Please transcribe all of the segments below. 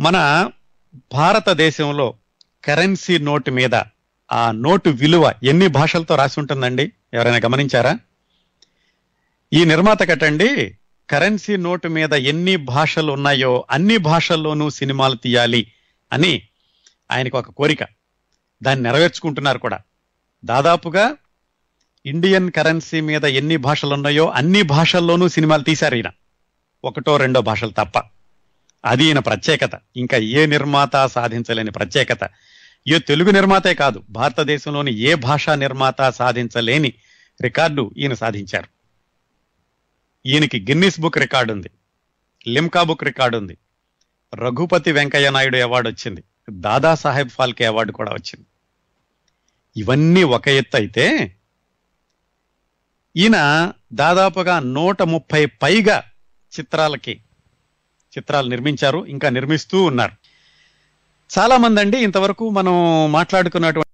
మన భారతదేశంలో currency note మీద ఆ నోటు విలువ ఎన్ని భాషలతో రాసి ఉంటుందండి? ఎవరైనా గమనించారా? ఈ నిర్మాత కట్టండి. కరెన్సీ నోటు మీద ఎన్ని భాషలు ఉన్నాయో అన్ని భాషల్లోనూ సినిమాలు తీయాలి అని ఆయనకు ఒక కోరిక. దాన్ని నెరవేర్చుకుంటున్నారు కూడా. దాదాపుగా ఇండియన్ కరెన్సీ మీద ఎన్ని భాషలు ఉన్నాయో అన్ని భాషల్లోనూ సినిమాలు తీశారు ఈయన. ఒకటో రెండో భాషలు తప్ప. అది ఈయన ప్రత్యేకత. ఇంకా ఏ నిర్మాత సాధించలేని ప్రత్యేకత. ఏ తెలుగు నిర్మాతే కాదు భారతదేశంలోని ఏ భాషా నిర్మాత సాధించలేని రికార్డు ఈయన సాధించారు. ఈయనకి గిన్నిస్ బుక్ రికార్డు ఉంది లిమ్కా బుక్ రికార్డు ఉంది రఘుపతి వెంకయ్య నాయుడు అవార్డు వచ్చింది దాదాసాహెబ్ ఫాల్కే అవార్డు కూడా వచ్చింది. ఇవన్నీ ఒక ఎత్తు అయితే ఈయన దాదాపుగా నూట ముప్పై పైగా చిత్రాలకి చిత్రాలు నిర్మించారు ఇంకా నిర్మిస్తూ ఉన్నారు. చాలా మంది అండి ఇంతవరకు మనం మాట్లాడుకున్నటువంటి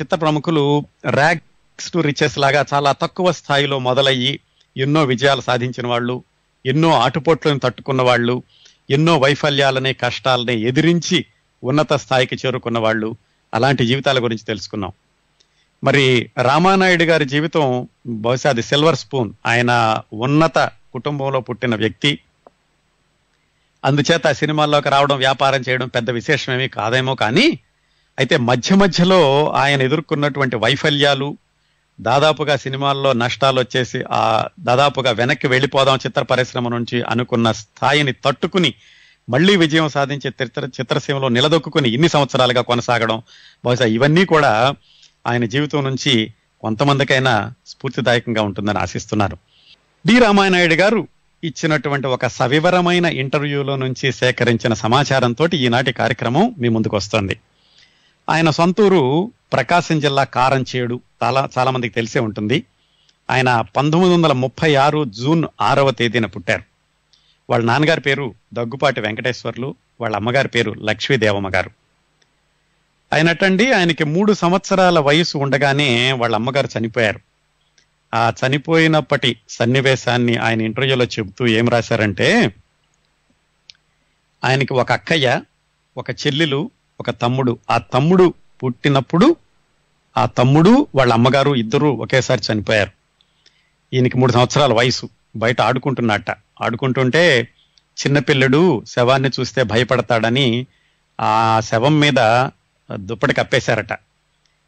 చిత్ర ప్రముఖులు ర్యాక్స్ టు రిచెస్ లాగా చాలా తక్కువ స్థాయిలో మొదలయ్యి ఎన్నో విజయాలు సాధించిన వాళ్ళు ఎన్నో ఆటుపోట్లను తట్టుకున్న వాళ్ళు ఎన్నో వైఫల్యాలని కష్టాలని ఎదిరించి ఉన్నత స్థాయికి చేరుకున్న వాళ్ళు అలాంటి జీవితాల గురించి తెలుసుకున్నాం. మరి రామానాయుడు గారి జీవితం బహుశా అది సిల్వర్ స్పూన్. ఆయన ఉన్నత కుటుంబంలో పుట్టిన వ్యక్తి. అందుచేత ఆ సినిమాల్లోకి రావడం వ్యాపారం చేయడం పెద్ద విశేషమేమీ కాదేమో కానీ అయితే మధ్య మధ్యలో ఆయన ఎదుర్కొన్నటువంటి వైఫల్యాలు దాదాపుగా సినిమాల్లో నష్టాలు వచ్చేసి ఆ దాదాపుగా వెనక్కి వెళ్ళిపోదాం చిత్ర పరిశ్రమ నుంచి అనుకున్న స్థాయిని తట్టుకుని మళ్ళీ విజయం సాధించే చిత్ర చిత్రసీమలో నిలదొక్కుని ఇన్ని సంవత్సరాలుగా కొనసాగడం బహుశా ఇవన్నీ కూడా ఆయన జీవితం నుంచి కొంతమందికైనా స్ఫూర్తిదాయకంగా ఉంటుందని ఆశిస్తున్నారు. డి. రామానాయుడు గారు ఇచ్చినటువంటి ఒక సవివరమైన ఇంటర్వ్యూలో నుంచి సేకరించిన సమాచారంతో ఈనాటి కార్యక్రమం మీ ముందుకు వస్తుంది. ఆయన సొంతూరు ప్రకాశం జిల్లా కారంచేడు చాలా చాలా మందికి తెలిసే ఉంటుంది. ఆయన పంతొమ్మిది వందల ముప్పై ఆరు జూన్ ఆరవ తేదీన పుట్టారు. వాళ్ళ నాన్నగారి పేరు దగ్గుపాటి వెంకటేశ్వర్లు వాళ్ళ అమ్మగారి పేరు లక్ష్మీదేవమ్మ గారు. అయినట్టండి ఆయనకి మూడు సంవత్సరాల వయసు ఉండగానే వాళ్ళ అమ్మగారు చనిపోయారు. ఆ చనిపోయినప్పటి సన్నివేశాన్ని ఆయన ఇంటర్వ్యూలో చెబుతూ ఏం రాశారంటే ఆయనకి ఒక అక్కయ్య ఒక చెల్లెలు ఒక తమ్ముడు. ఆ తమ్ముడు పుట్టినప్పుడు ఆ తమ్ముడు వాళ్ళ అమ్మగారు ఇద్దరు ఒకేసారి చనిపోయారు. ఈయనకి మూడు సంవత్సరాల వయసు. బయట ఆడుకుంటున్నట్ట. ఆడుకుంటుంటే చిన్నపిల్లడు శవాన్ని చూస్తే భయపడతాడని ఆ శవం మీద దుప్పటి కప్పేశారట.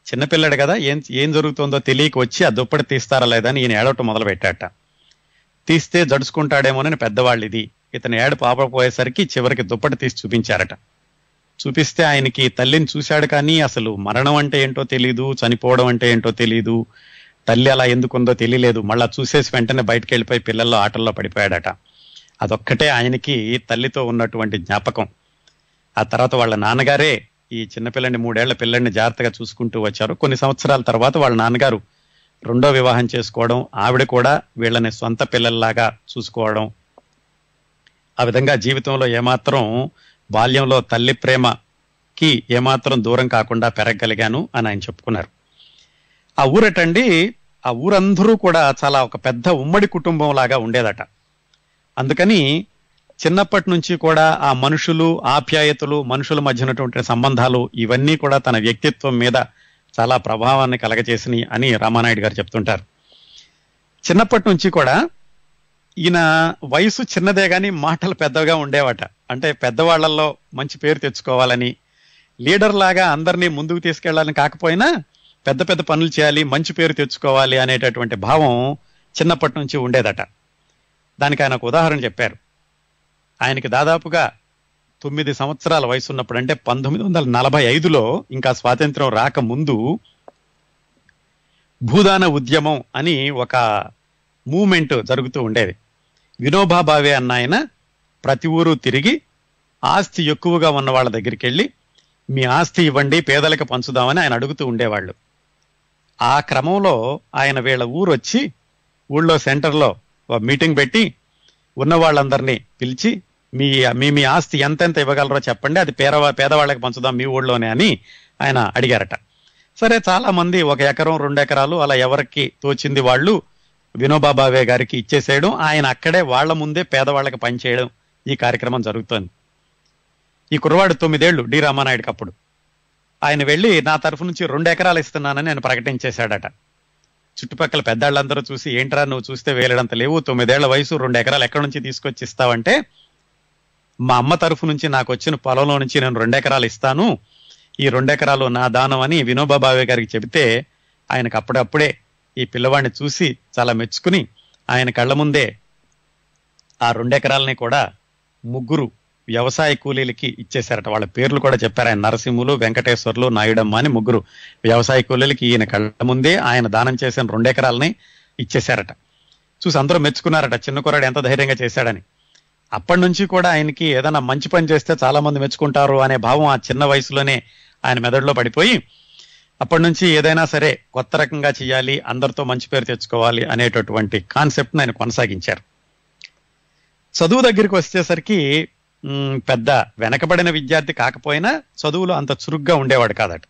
చిన్నపిల్లడు కదా ఏం ఏం జరుగుతుందో తెలియక వచ్చి ఆ దుప్పటి తీస్తారా లేదా అని ఈయన ఏడవటం మొదలు పెట్టాట తీస్తే జడుచుకుంటాడేమోనని పెద్దవాళ్ళు ఇది ఇతను ఏడు పాపపోయేసరికి చివరికి దుప్పటి తీసి చూపించారట. చూపిస్తే ఆయనకి తల్లిని చూశాడు కానీ అసలు మరణం అంటే ఏంటో తెలియదు చనిపోవడం అంటే ఏంటో తెలియదు తల్లి అలా ఎందుకుందో తెలియలేదు. మళ్ళా చూసేసి వెంటనే బయటకు వెళ్ళిపోయి పిల్లల్లో ఆటల్లో పడిపోయాడట. అదొక్కటే ఆయనకి తల్లితో ఉన్నటువంటి జ్ఞాపకం. ఆ తర్వాత వాళ్ళ నాన్నగారే ఈ చిన్నపిల్లని మూడేళ్ళ పిల్లల్ని జాగ్రత్తగా చూసుకుంటూ వచ్చారు. కొన్ని సంవత్సరాల తర్వాత వాళ్ళ నాన్నగారు రెండో వివాహం చేసుకోవడం ఆవిడ కూడా వీళ్ళని సొంత పిల్లల్లాగా చూసుకోవడం. ఆ విధంగా జీవితంలో ఏమాత్రం బాల్యంలో తల్లి ప్రేమకి ఏమాత్రం దూరం కాకుండా పెరగగలిగాను అని ఆయన చెప్పుకున్నారు. ఆ ఊరటండి ఆ ఊరందరూ కూడా చాలా ఒక పెద్ద ఉమ్మడి కుటుంబం లాగా ఉండేదట. అందుకని చిన్నప్పటి నుంచి కూడా ఆ మనుషులు ఆప్యాయతలు మనుషుల మధ్య ఉన్నటువంటి సంబంధాలు ఇవన్నీ కూడా తన వ్యక్తిత్వం మీద చాలా ప్రభావాన్ని కలగచేసినాయి అని రామానాయుడు గారు చెప్తుంటారు. చిన్నప్పటి నుంచి కూడా ఈయన వయసు చిన్నదే కానీ మాటలు పెద్దగా ఉండేవట. అంటే పెద్దవాళ్ళలో మంచి పేరు తెచ్చుకోవాలని లీడర్ లాగా అందరినీ ముందుకు తీసుకెళ్ళాలని కాకపోయినా పెద్ద పెద్ద పనులు చేయాలి మంచి పేరు తెచ్చుకోవాలి అనేటటువంటి భావం చిన్నప్పటి నుంచి ఉండేదట. దానికి ఆయన ఒక ఉదాహరణ చెప్పారు. ఆయనకి దాదాపుగా తొమ్మిది సంవత్సరాల వయసు ఉన్నప్పుడు అంటే పంతొమ్మిది వందల నలభై ఐదులో ఇంకా స్వాతంత్రం రాకముందు భూదాన ఉద్యమం అని ఒక మూమెంట్ జరుగుతూ ఉండేది. వినోబా భావే అన్న ఆయన ప్రతి ఊరు తిరిగి ఆస్తి ఎక్కువగా ఉన్న వాళ్ళ దగ్గరికి వెళ్ళి మీ ఆస్తి ఇవ్వండి పేదలకు పంచుదామని ఆయన అడుగుతూ ఉండేవాళ్ళు. ఆ క్రమంలో ఆయన వీళ్ళ ఊరు వచ్చి ఊళ్ళో సెంటర్లో మీటింగ్ పెట్టి ఉన్న వాళ్ళందరినీ పిలిచి మీ మీ మీ ఆస్తి ఎంతెంత ఇవ్వగలరో చెప్పండి. అది పేదవా పేదవాళ్ళకి పంచుదాం మీ ఊళ్ళోనే అని ఆయన అడిగారట. సరే చాలా మంది ఒక ఎకరం రెండు ఎకరాలు అలా ఎవరికి తోచింది వాళ్ళు వినోబాబావే గారికి ఇచ్చేసేయడం ఆయన అక్కడే వాళ్ళ ముందే పేదవాళ్ళకి పనిచేయడం ఈ కార్యక్రమం జరుగుతోంది. ఈ కుర్రవాడు తొమ్మిదేళ్ళు డి రామానాయుడుకి అప్పుడు. ఆయన వెళ్ళి నా తరఫు నుంచి రెండు ఎకరాలు ఇస్తున్నానని నేను ప్రకటించేశాడట. చుట్టుపక్కల పెద్దాళ్ళందరూ చూసి ఏంట్రా నువ్వు చూస్తే వేలడంత లేవు తొమ్మిదేళ్ళ వయసు రెండు ఎకరాలు ఎక్కడి నుంచి తీసుకొచ్చి ఇస్తావంటే మా అమ్మ తరఫు నుంచి నాకు వచ్చిన పొలంలో నుంచి నేను రెండెకరాలు ఇస్తాను. ఈ రెండు ఎకరాలు నా దానం అని వినోబా భావే గారికి చెబితే ఆయనకు అప్పుడప్పుడే ఈ పిల్లవాడిని చూసి చాలా మెచ్చుకుని ఆయన కళ్ళ ముందే ఆ రెండెకరాలని కూడా ముగ్గురు వ్యవసాయ కూలీలకి ఇచ్చేశారట. వాళ్ళ పేర్లు కూడా చెప్పారు. ఆయన నరసింహులు వెంకటేశ్వర్లు నాయుడమ్మ అని ముగ్గురు వ్యవసాయ కూలీలకి ఈయన కళ్ళ ముందే ఆయన దానం చేసిన రెండెకరాలని ఇచ్చేశారట. చూసి అందరూ మెచ్చుకున్నారట. చిన్న కుర్రాడు ఎంత ధైర్యంగా చేశాడని. అప్పటి నుంచి కూడా ఆయనకి ఏదైనా మంచి పని చేస్తే చాలా మంది మెచ్చుకుంటారు అనే భావం ఆ చిన్న వయసులోనే ఆయన మెదడులో పడిపోయి అప్పటి నుంచి ఏదైనా సరే కొత్త రకంగా చేయాలి అందరితో మంచి పేరు తెచ్చుకోవాలి అనేటటువంటి కాన్సెప్ట్ ఆయన కొనసాగించారు. చదువు దగ్గరికి వచ్చేసరికి పెద్ద వెనకబడిన విద్యార్థి కాకపోయినా చదువులో అంత చురుగ్గా ఉండేవాడు కాదట.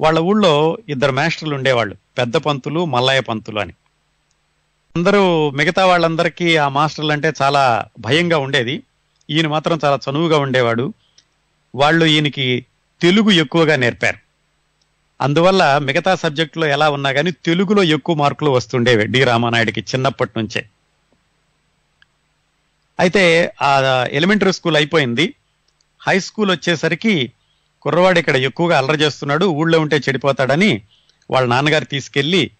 వాళ్ళ ఊళ్ళో ఇద్దరు మాస్టర్లు ఉండేవాళ్ళు పెద్ద పంతులు మల్లయ్య పంతులు అని. అందరూ మిగతా వాళ్ళందరికీ ఆ మాస్టర్లు అంటే చాలా భయంగా ఉండేది. ఈయన మాత్రం చాలా చనువుగా ఉండేవాడు. వాళ్ళు ఈయనకి తెలుగు ఎక్కువగా నేర్పారు. అందువల్ల మిగతా సబ్జెక్టులో ఎలా ఉన్నా కానీ తెలుగులో ఎక్కువ మార్కులు వస్తుండేవి డి రామానాయుడికి చిన్నప్పటి నుంచే. అయితే ఆ ఎలిమెంటరీ స్కూల్ అయిపోయింది. హై స్కూల్ వచ్చేసరికి కుర్రవాడు ఇక్కడ ఎక్కువగా అల్లరి చేస్తున్నాడు ఊళ్ళో ఉంటే చెడిపోతాడని వాళ్ళ నాన్నగారు తీసుకెళ్ళి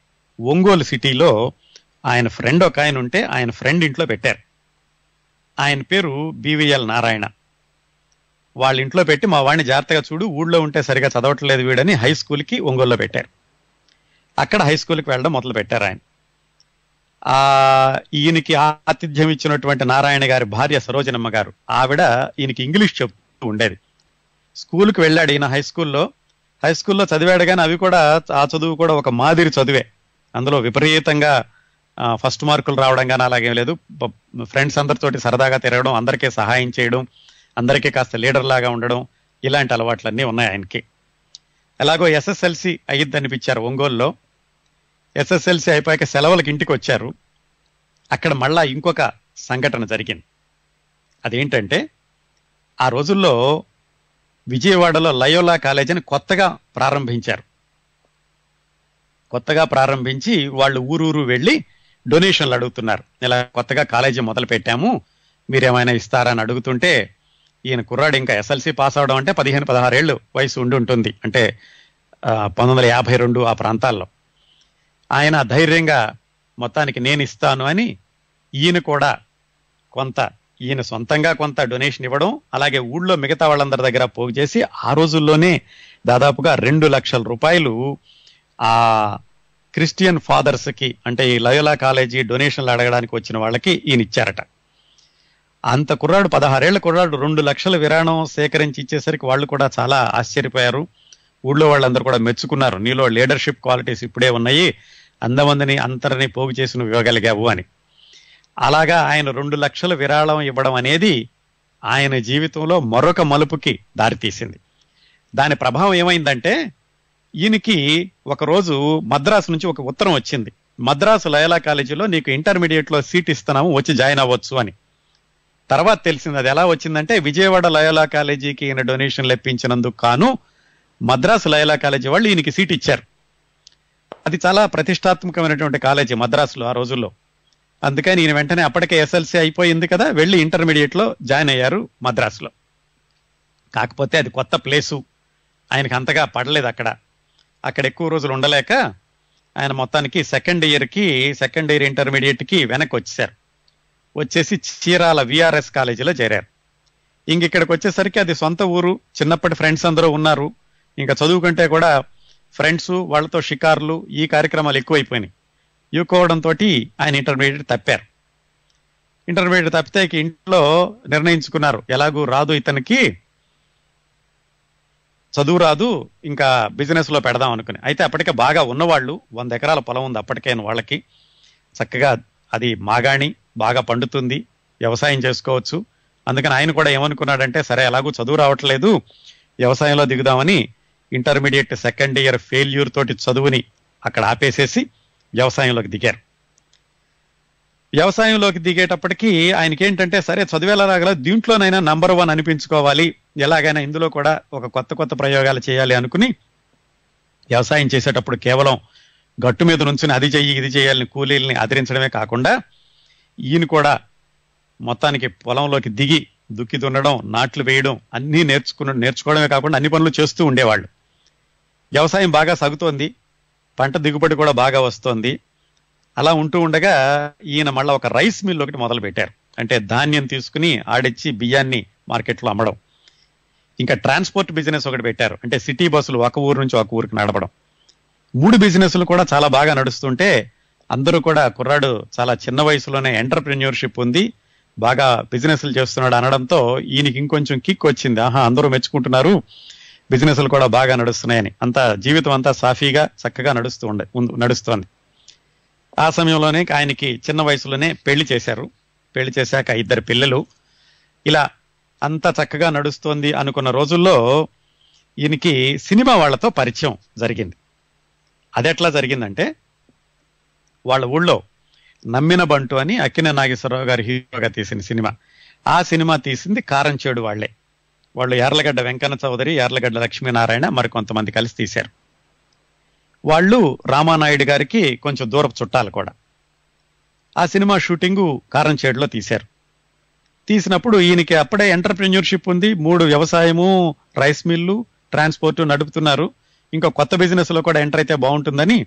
ఒంగోలు సిటీలో ఆయన ఫ్రెండ్ ఒక ఆయన ఉంటే ఆయన ఫ్రెండ్ ఇంట్లో పెట్టారు. ఆయన పేరు బివిఎల్ నారాయణ. వాళ్ళ ఇంట్లో పెట్టి మా వాడిని జాగ్రత్తగా చూడు ఊళ్ళో ఉంటే సరిగా చదవట్లేదు వీడని హై స్కూల్కి ఒంగోలులో పెట్టారు. అక్కడ హై స్కూల్కి వెళ్ళడం మొదలు పెట్టారు ఆయన. ఆ ఈయనకి ఆతిథ్యం ఇచ్చినటువంటి నారాయణ గారి భార్య సరోజనమ్మ గారు ఆవిడ ఈయనకి ఇంగ్లీష్ చెప్తూ ఉండేది. స్కూల్కి వెళ్ళాడు ఈయన హై స్కూల్లో హై స్కూల్లో చదివాడు కానీ అవి కూడా ఆ చదువు కూడా ఒక మాదిరి చదివే. అందులో విపరీతంగా ఫస్ట్ మార్కులు రావడం కానీ అలాగేం లేదు. ఫ్రెండ్స్ అందరితోటి సరదాగా తిరగడం అందరికీ సహాయం చేయడం అందరికీ కాస్త లీడర్ లాగా ఉండడం ఇలాంటి అలవాట్లన్నీ ఉన్నాయి ఆయనకి. ఎలాగో ఎస్ఎస్ఎల్సి అయ్యిద్ది అనిపించారు ఒంగోలులో. ఎస్ఎస్ఎల్సి అయిపోయాక సెలవులకి ఇంటికి వచ్చారు. అక్కడ మళ్ళా ఇంకొక సంఘటన జరిగింది. అదేంటంటే ఆ రోజుల్లో విజయవాడలో లయోలా కాలేజీని కొత్తగా ప్రారంభించారు. కొత్తగా ప్రారంభించి వాళ్ళు ఊరూరు వెళ్ళి డొనేషన్లు అడుగుతున్నారు. ఇలా కొత్తగా కాలేజీ మొదలు పెట్టాము. మీరేమైనా ఇస్తారని అడుగుతుంటే ఈయన కుర్రాడు ఇంకా ఎస్ఎల్సి పాస్ అవడం అంటే పదిహేను పదహారేళ్ళు వయసు ఉండి ఉంటుంది. అంటే పంతొమ్మిది వందల యాభై రెండు ఆ ప్రాంతాల్లో. ఆయన ధైర్యంగా మొత్తానికి నేను ఇస్తాను అని ఈయన కూడా కొంత ఈయన సొంతంగా కొంత డొనేషన్ ఇవ్వడం అలాగే ఊళ్ళో మిగతా వాళ్ళందరి దగ్గర పోగు చేసి ఆ రోజుల్లోనే దాదాపుగా రెండు లక్షల రూపాయలు ఆ క్రిస్టియన్ ఫాదర్స్కి అంటే ఈ లయోలా కాలేజీ డొనేషన్లు అడగడానికి వచ్చిన వాళ్ళకి ఈయన ఇచ్చారట అంత కుర్రాడు పదహారేళ్ళ కుర్రాడు రెండు లక్షల విరాణం సేకరించి ఇచ్చేసరికి వాళ్ళు కూడా చాలా ఆశ్చర్యపోయారు. ఊళ్ళో వాళ్ళందరూ కూడా మెచ్చుకున్నారు. నీలో లీడర్షిప్ క్వాలిటీస్ ఇప్పుడే ఉన్నాయి. అందమందిని అంతరిని పోగు చేసి నువ్వు ఇవ్వగలిగావు అని. అలాగా ఆయన రెండు లక్షల విరాళం ఇవ్వడం అనేది ఆయన జీవితంలో మరొక మలుపుకి దారితీసింది. దాని ప్రభావం ఏమైందంటే ఈయనకి ఒకరోజు మద్రాసు నుంచి ఒక ఉత్తరం వచ్చింది. మద్రాసు లయలా కాలేజీలో నీకు ఇంటర్మీడియట్లో సీట్ ఇస్తున్నాము వచ్చి జాయిన్ అవ్వచ్చు అని. తర్వాత తెలిసింది అది ఎలా వచ్చిందంటే విజయవాడ లయోలా కాలేజీకి ఈయన డొనేషన్ లెప్పించినందుకు కాను మద్రాసు లయోలా కాలేజీ వాళ్ళు ఈయనకి సీట్ ఇచ్చారు. అది చాలా ప్రతిష్టాత్మకమైనటువంటి కాలేజీ మద్రాసులో ఆ రోజుల్లో. అందుకని ఈయన వెంటనే అప్పటికే ఎస్ఎల్సీ అయిపోయింది కదా వెళ్ళి ఇంటర్మీడియట్లో జాయిన్ అయ్యారు మద్రాసులో. కాకపోతే అది కొత్త ప్లేసు. ఆయనకి అంతగా పడలేదు అక్కడ. అక్కడ ఎక్కువ రోజులు ఉండలేక ఆయన మొత్తానికి సెకండ్ ఇయర్కి సెకండ్ ఇయర్ ఇంటర్మీడియట్కి వెనక్కి వచ్చేసారు వచ్చేసి చీరాల విఆర్ఎస్ కాలేజీలో చేరారు. ఇంక ఇక్కడికి వచ్చేసరికి అది సొంత ఊరు చిన్నప్పటి ఫ్రెండ్స్ అందరూ ఉన్నారు. ఇంకా చదువుకుంటే కూడా ఫ్రెండ్స్ వాళ్ళతో షికార్లు ఈ కార్యక్రమాలు ఎక్కువైపోయినాయి. ఎక్కువడంతో ఆయన ఇంటర్మీడియట్ తప్పారు. ఇంటర్మీడియట్ తప్పితే ఇంట్లో నిర్ణయించుకున్నారు. ఎలాగూ రాదు ఇతనికి. చదువు రాదు ఇంకా బిజినెస్లో పెడదాం అనుకుని. అయితే అప్పటికే బాగా ఉన్నవాళ్ళు వంద ఎకరాల పొలం ఉంది అప్పటికే వాళ్ళకి. చక్కగా అది మాగాణి బాగా పండుతుంది వ్యవసాయం చేసుకోవచ్చు. అందుకని ఆయన కూడా ఏమనుకున్నాడంటే సరే ఎలాగూ చదువు రావట్లేదు వ్యవసాయంలో దిగుదామని ఇంటర్మీడియట్ సెకండ్ ఇయర్ ఫెయిల్యూర్ తోటి చదువుని అక్కడ ఆపేసేసి వ్యవసాయంలోకి దిగారు. వ్యవసాయంలోకి దిగేటప్పటికి ఆయనకి ఏంటంటే సరే చదివేలా రాగల దీంట్లోనైనా నంబర్ వన్ అనిపించుకోవాలి. ఎలాగైనా ఇందులో కూడా ఒక కొత్త కొత్త ప్రయోగాలు చేయాలి అనుకుని వ్యవసాయం చేసేటప్పుడు కేవలం గట్టు మీద నుంచుని అది చెయ్యి ఇది చేయాలని కూలీల్ని ఆదరించడమే కాకుండా ఈయన కూడా మొత్తానికి పొలంలోకి దిగి దుక్కి దున్నడం నాట్లు వేయడం అన్నీ నేర్చుకున్న నేర్చుకోవడమే కాకుండా అన్ని పనులు చేస్తూ ఉండేవాళ్ళు. వ్యవసాయం బాగా సాగుతోంది. పంట దిగుబడి కూడా బాగా వస్తోంది. అలా ఉంటూ ఉండగా ఈయన మళ్ళీ ఒక రైస్ మిల్ ఒకటి మొదలు పెట్టారు అంటే ధాన్యం తీసుకుని ఆడిచ్చి బియ్యాన్ని మార్కెట్లో అమ్మడం. ఇంకా ట్రాన్స్పోర్ట్ బిజినెస్ ఒకటి పెట్టారు. అంటే సిటీ బస్సులు ఒక ఊరు నుంచి ఒక ఊరికి నడపడం. మూడు బిజినెస్లు కూడా చాలా బాగా నడుస్తుంటే అందరూ కూడా కుర్రాడు చాలా చిన్న వయసులోనే ఎంటర్ప్రెన్యూర్షిప్ ఉంది. బాగా బిజినెస్లు చేస్తున్నాడు అనడంతో ఈయనకి ఇంకొంచెం కిక్ వచ్చింది. ఆహా అందరూ మెచ్చుకుంటున్నారు. బిజినెస్లు కూడా బాగా నడుస్తున్నాయని. అంత జీవితం అంతా సాఫీగా చక్కగా నడుస్తూ ఉండే నడుస్తోంది. ఆ సమయంలోనే ఆయనకి చిన్న వయసులోనే పెళ్ళి చేశారు. పెళ్ళి చేశాక ఇద్దరు పిల్లలు. ఇలా అంత చక్కగా నడుస్తోంది అనుకున్న రోజుల్లో ఈయనకి సినిమా వాళ్ళతో పరిచయం జరిగింది. అది ఎట్లా జరిగిందంటే వాళ్ళ ఊళ్ళో నమ్మిన బంటు అని అక్కిన నాగేశ్వరరావు గారి హీరోగా తీసిన సినిమా. ఆ సినిమా తీసింది కారంచేడు వాళ్ళే వాళ్ళు యార్లగడ్డ వెంకన్న చౌదరి యార్లగడ్డ లక్ష్మీనారాయణ మరికొంతమంది కలిసి తీశారు. వాళ్ళు రామానాయుడు గారికి కొంచెం దూరపు చుట్టాలు కూడా. ఆ సినిమా షూటింగు కారంచేడులో తీశారు. తీసినప్పుడు ఈయనకి అప్పుడే ఎంటర్ప్రెన్యూర్షిప్ ఉంది మూడు వ్యవసాయము రైస్ మిల్లు ట్రాన్స్పోర్టు నడుపుతున్నారు. ఇంకా కొత్త బిజినెస్లో కూడా ఎంటర్ అయితే బాగుంటుందని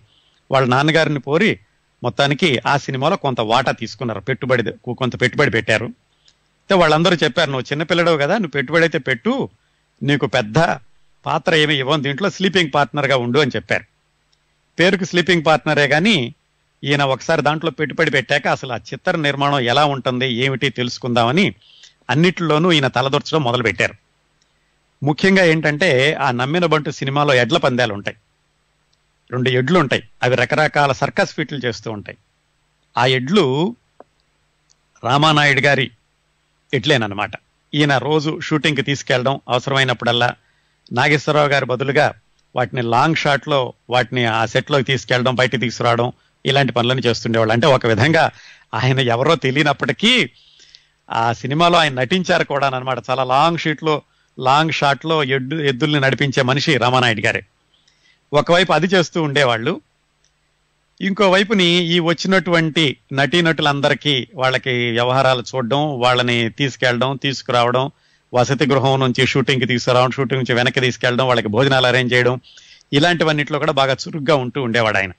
వాళ్ళ నాన్నగారిని కోరి మొత్తానికి ఆ సినిమాలో కొంత వాటా తీసుకున్నారు పెట్టుబడి కొంత పెట్టుబడి పెట్టారు. అయితే వాళ్ళందరూ చెప్పారు నువ్వు చిన్నపిల్లడవు కదా నువ్వు పెట్టుబడి అయితే పెట్టు నీకు పెద్ద పాత్ర ఏమి ఇవ్వం దీంట్లో స్లీపింగ్ పార్ట్నర్గా ఉండు అని చెప్పారు. పేరుకు స్లీపింగ్ పార్ట్నరే కానీ ఈయన ఒకసారి దాంట్లో పెట్టుబడి పెట్టాక అసలు ఆ చిత్ర నిర్మాణం ఎలా ఉంటుంది ఏమిటి తెలుసుకుందామని అన్నిటిలోనూ ఈయన తలదొరచడం మొదలుపెట్టారు. ముఖ్యంగా ఏంటంటే ఆ నమ్మిన బంటు సినిమాలో ఎడ్ల పందాలు ఉంటాయి. రెండు ఎడ్లు ఉంటాయి. అవి రకరకాల సర్కస్ ఫీట్లు చేస్తూ ఉంటాయి. ఆ ఎడ్లు రామానాయుడు గారి ఎడ్లేనమాట ఈయన రోజు షూటింగ్కి తీసుకెళ్ళడం అవసరమైనప్పుడల్లా నాగేశ్వరరావు గారి బదులుగా వాటిని లాంగ్ షాట్లో వాటిని ఆ సెట్లోకి తీసుకెళ్ళడం బయటికి తీసుకురావడం ఇలాంటి పనులను చేస్తుండేవాళ్ళు. అంటే ఒక విధంగా ఆయన ఎవరో తెలియనప్పటికీ ఆ సినిమాలో ఆయన నటించారు కూడా అనమాట చాలా లాంగ్ షీట్లో లాంగ్ షాట్లో ఎడ్డు ఎద్దుల్ని నడిపించే మనిషి రామానాయుడు గారే. ఒకవైపు అది చేస్తూ ఉండేవాళ్ళు. ఇంకోవైపుని ఈ వచ్చినటువంటి నటీనటులందరికీ వాళ్ళకి వ్యవహారాలు చూడడం వాళ్ళని తీసుకెళ్ళడం తీసుకురావడం వసతి గృహం నుంచి షూటింగ్కి తీసుకురావడం షూటింగ్ నుంచి వెనక్కి తీసుకెళ్ళడం వాళ్ళకి భోజనాలు అరేంజ్ చేయడం ఇలాంటివన్నిట్లో కూడా బాగా చురుగ్గా ఉంటూ ఉండేవాడు ఆయన.